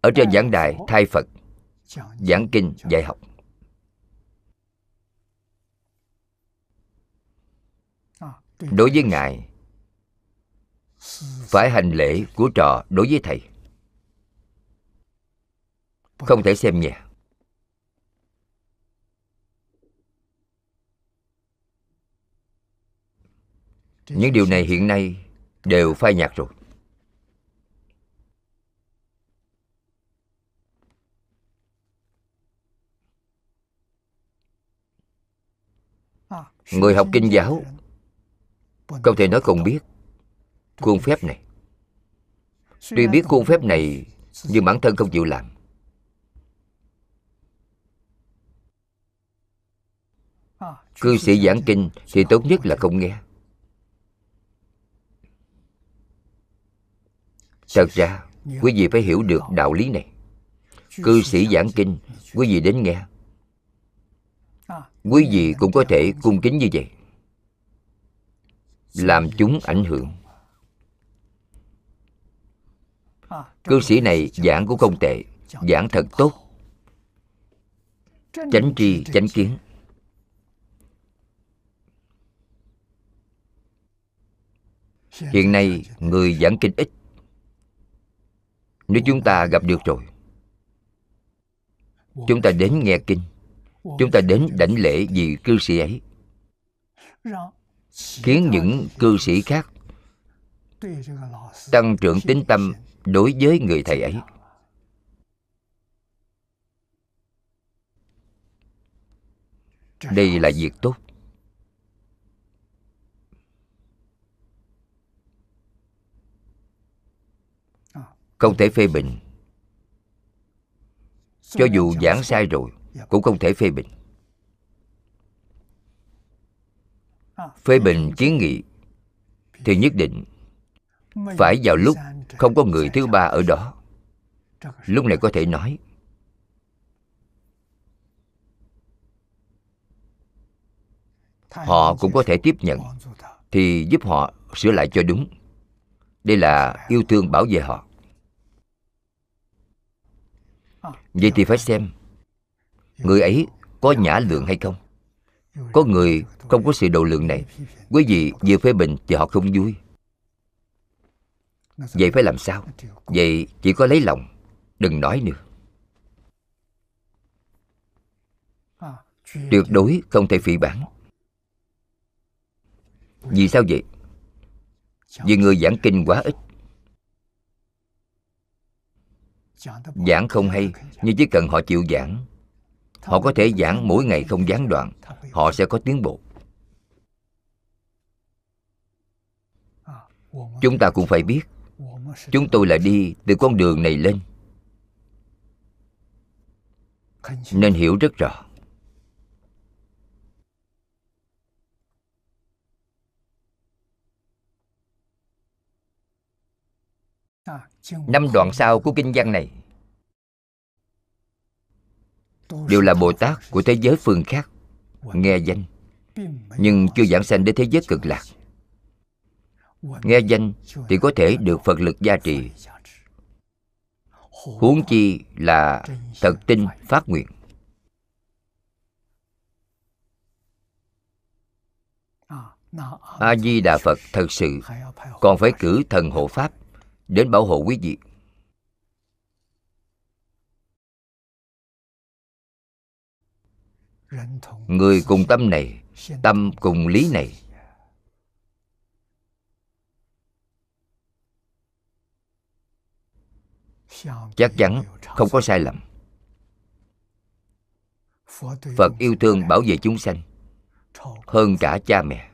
ở trên giảng đài thay Phật, giảng kinh, dạy học. Đối với Ngài, phải hành lễ của trò đối với Thầy. Không thể xem nhẹ. Những điều này hiện nay đều phai nhạt rồi. Người học kinh giáo, Không thể nói không biết Khuôn phép này. Tuy biết khuôn phép này, Nhưng bản thân không chịu làm. Cư sĩ giảng kinh Thì tốt nhất là không nghe. Thật ra, Quý vị phải hiểu được đạo lý này. Cư sĩ giảng kinh, Quý vị đến nghe. Quý vị cũng có thể cung kính như vậy. Làm chúng ảnh hưởng cư sĩ này giảng cũng không tệ giảng thật tốt. chánh tri chánh kiến. Hiện nay người giảng kinh ít. Nếu chúng ta gặp được rồi chúng ta đến nghe kinh chúng ta đến đảnh lễ vì cư sĩ ấy. Khiến những cư sĩ khác tăng trưởng tín tâm đối với người thầy ấy. Đây là việc tốt. Không thể phê bình. Cho dù giảng sai rồi, cũng không thể phê bình. Phê bình kiến nghị thì nhất định phải vào lúc không có người thứ ba ở đó. Lúc này có thể nói, họ cũng có thể tiếp nhận, thì giúp họ sửa lại cho đúng. Đây là yêu thương bảo vệ họ. Vậy thì phải xem, người ấy có nhã lượng hay không? Có người không có sự độ lượng này. Quý vị vừa phê bình thì họ không vui vậy phải làm sao? Vậy chỉ có lấy lòng, đừng nói nữa. Tuyệt đối không thể phỉ bản vì sao vậy? Vì người giảng kinh quá ít. Giảng không hay, nhưng chỉ cần họ chịu giảng, họ có thể giảng mỗi ngày không gián đoạn, họ sẽ có tiến bộ. Chúng ta cũng phải biết chúng tôi là đi từ con đường này lên. Nên hiểu rất rõ. Năm đoạn sau của kinh văn này đều là bồ tát của thế giới phương khác, nghe danh, nhưng chưa giảng sanh đến thế giới cực lạc nghe danh thì có thể được phật lực gia trì. Huống chi là thật tin phát nguyện. A di đà phật thật sự còn phải cử thần hộ pháp đến bảo hộ quý vị. Người cùng tâm này, tâm cùng lý này chắc chắn không có sai lầm. Phật yêu thương bảo vệ chúng sanh hơn cả cha mẹ.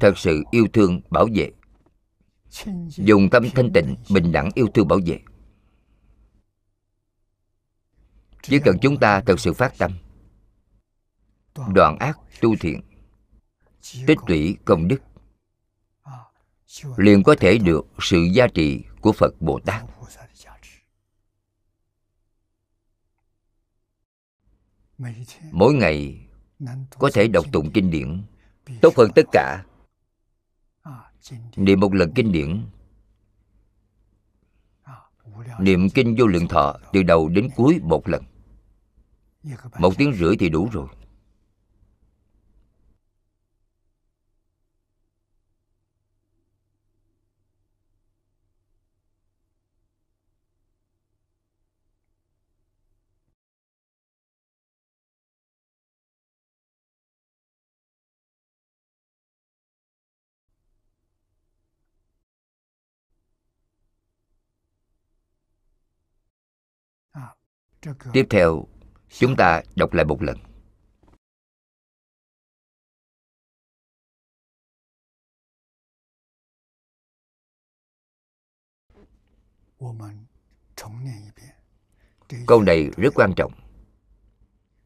Thật sự yêu thương bảo vệ. Dùng tâm thanh tịnh, bình đẳng yêu thương bảo vệ. Chỉ cần chúng ta thật sự phát tâm, đoạn ác tu thiện, tích lũy công đức liền có thể được sự gia trị của phật bồ tát. Mỗi ngày có thể đọc tụng kinh điển, tốt hơn tất cả. Niệm một lần kinh điển, niệm kinh vô lượng thọ từ đầu đến cuối một lần. Một tiếng rưỡi thì đủ rồi. Tiếp theo, chúng ta đọc lại một lần. Câu này rất quan trọng.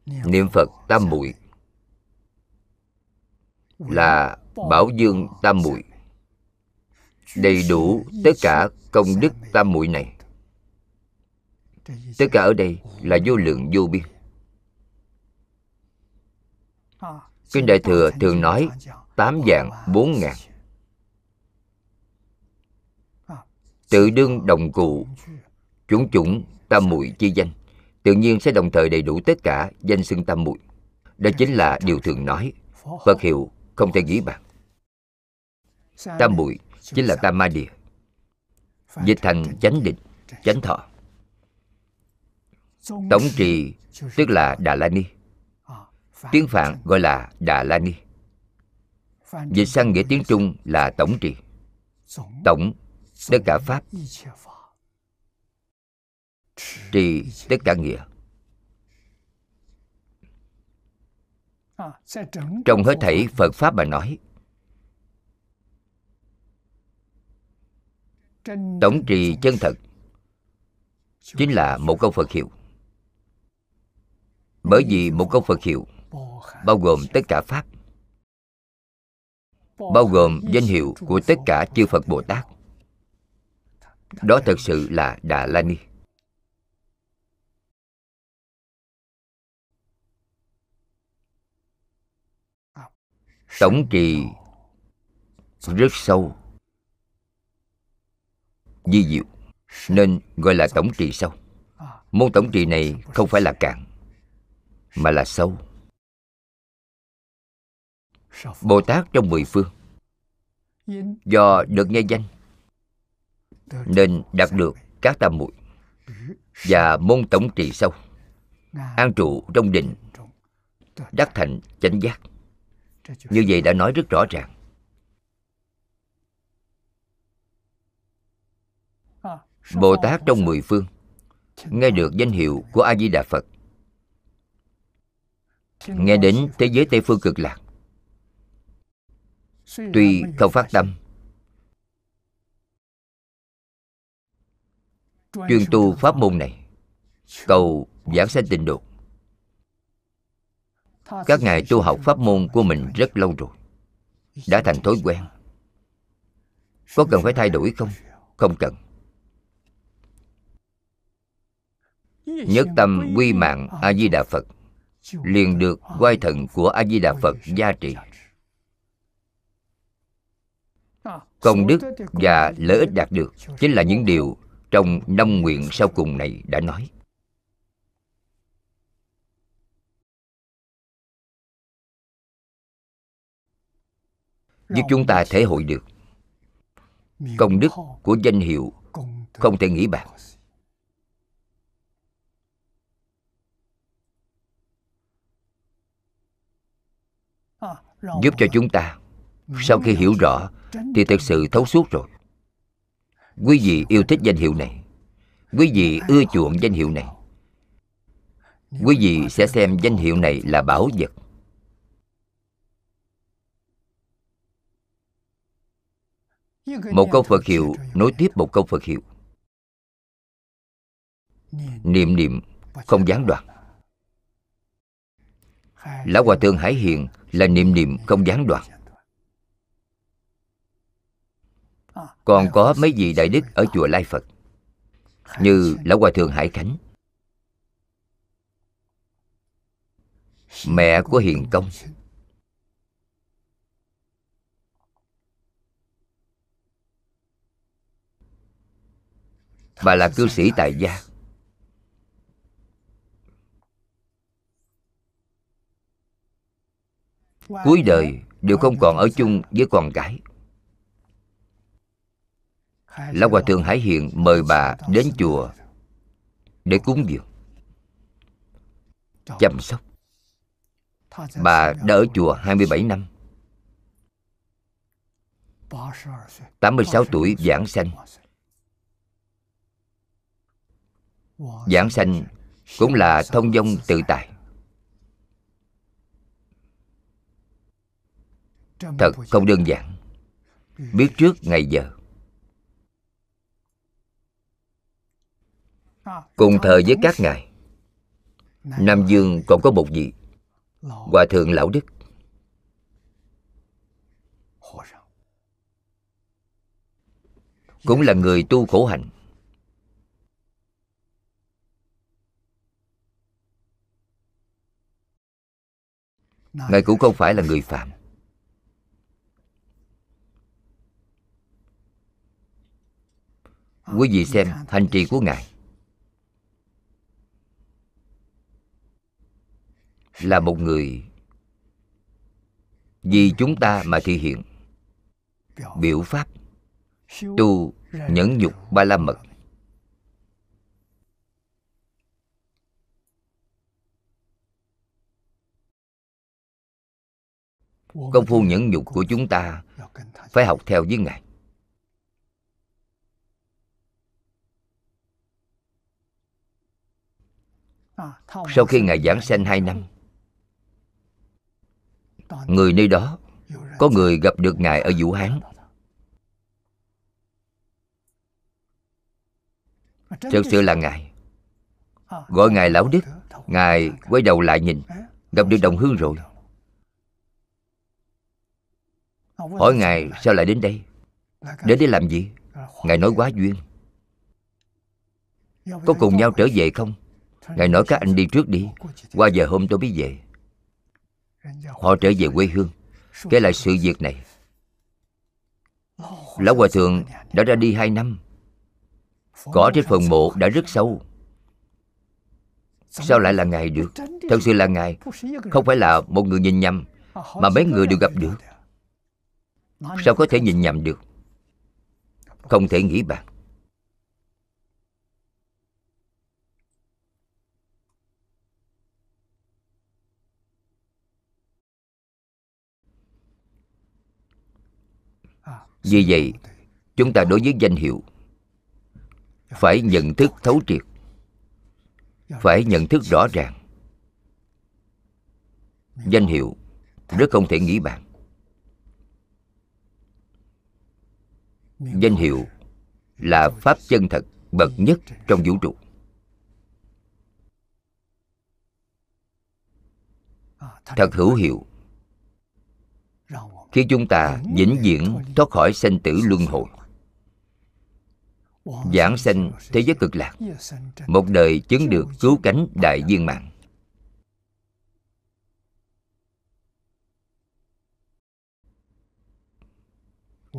Niệm phật tam muội là bảo dương tam muội. Đầy đủ tất cả công đức tam muội này tất cả ở đây là vô lượng vô biên. Kinh đại thừa thường nói tám dạng bốn ngàn. Tự đương đồng cụ, chúng chủng tam muội chi danh. Tự nhiên sẽ đồng thời đầy đủ tất cả danh xưng tam muội. Đó chính là điều thường nói. Phật hiệu không thể nghĩ bàn. Tam muội chính là tam ma địa. Dịch thành chánh định, chánh thọ tổng trì, tức là đà la ni. Tiếng phạn gọi là đà la ni. Dịch sang nghĩa tiếng trung là tổng trì. Tổng, tất cả pháp. Trì, tất cả nghĩa. Trong hết thảy phật pháp mà nói. Tổng trì chân thật chính là một câu phật hiệu bởi vì một câu phật hiệu, bao gồm tất cả pháp, bao gồm danh hiệu của tất cả chư phật bồ tát. Đó thật sự là đà la ni. Tổng trì rất sâu, di diệu, nên gọi là tổng trì sâu. Môn tổng trì này không phải là cạn mà là sâu. Bồ tát trong mười phương. Do được nghe danh, nên đạt được các tam muội và môn tổng trì sâu. An trụ trong định, đắc thành chánh giác. Như vậy đã nói rất rõ ràng. Bồ tát trong mười phương, nghe được danh hiệu của a di đà phật nghe đến thế giới tây phương cực lạc, tuy không phát tâm, chuyên tu pháp môn này, cầu giảng sanh tịnh độ. Các ngài tu học pháp môn của mình rất lâu rồi, đã thành thói quen. Có cần phải thay đổi không? Không cần. Nhất tâm quy mạng a di đà phật liền được quay thần của a di đà phật gia trị công đức và lợi ích đạt được chính là những điều trong năm nguyện sau cùng này đã nói. Giúp chúng ta thể hội được công đức của danh hiệu không thể nghĩ bàn. Giúp cho chúng ta. Sau khi hiểu rõ, thì thật sự thấu suốt rồi. Quý vị yêu thích danh hiệu này. Quý vị ưa chuộng danh hiệu này. Quý vị sẽ xem danh hiệu này là bảo vật. Một câu phật hiệu nối tiếp một câu phật hiệu. Niệm niệm không gián đoạn lão hòa thượng hải hiền là niệm niệm không gián đoạn. Còn có mấy vị đại đức ở chùa lai phật như lão hòa thượng hải khánh. Mẹ của hiền công. Bà là cư sĩ tại gia cuối đời đều không còn ở chung với con cái lão hòa thượng hải hiện mời bà đến chùa để cúng dường. Chăm sóc. Bà đã ở chùa 27 năm. 86 tuổi giảng sanh. Giảng sanh cũng là thông dong tự tại Thật không đơn giản. Biết trước ngày giờ. Cùng thời với các ngài. Nam Dương còn có một vị Hòa thượng Lão Đức. Cũng là người tu khổ hạnh Ngài cũng không phải là người phạm Quý vị xem hành trì của Ngài. Là một người Vì chúng ta mà thể hiện. Biểu pháp Tu nhẫn nhục ba la mật. Công phu nhẫn nhục của chúng ta phải học theo với ngài sau khi ngài giảng sanh hai năm, người nơi đó, có người gặp được ngài ở vũ hán. Thật sự là ngài. Gọi ngài lão đức, ngài quay đầu lại nhìn, gặp được đồng hương rồi. Hỏi ngài, sao lại đến đây? Đến đây làm gì? Ngài nói quá duyên. Có cùng nhau trở về không? Ngài nói các anh đi trước đi. Qua giờ hôm tôi mới về. Họ trở về quê hương. Kể lại sự việc này. Lão hòa thượng đã ra đi hai năm. Cỏ trên phần mộ đã rất sâu. Sao lại là ngài được? Thật sự là ngài. Không phải là một người nhìn nhầm, mà mấy người đều gặp được. Sao có thể nhìn nhầm được? Không thể nghĩ bàn. Vì vậy, chúng ta đối với danh hiệu, phải nhận thức thấu triệt, phải nhận thức rõ ràng. Danh hiệu rất không thể nghĩ bạn danh hiệu là pháp chân thật bậc nhất trong vũ trụ. Thật hữu hiệu khi chúng ta vĩnh viễn thoát khỏi sanh tử luân hồi, giảng sanh thế giới cực lạc, một đời chứng được cứu cánh đại viên mạng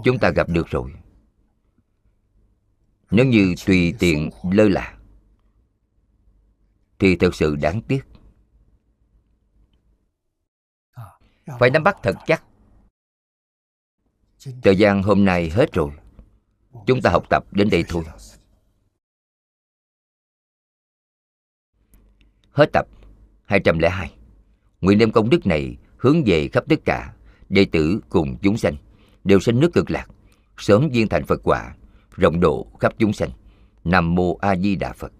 chúng ta gặp được rồi. Nếu như tùy tiện lơ là, thì thật sự đáng tiếc. Phải nắm bắt thật chắc thời gian hôm nay hết rồi. Chúng ta học tập đến đây thôi. Hết tập 202 nguyện đem công đức này hướng về khắp tất cả đệ tử cùng chúng sanh, đều sinh nước cực lạc, sớm viên thành phật quả, rộng độ khắp chúng sanh. Nam mô a di đà phật.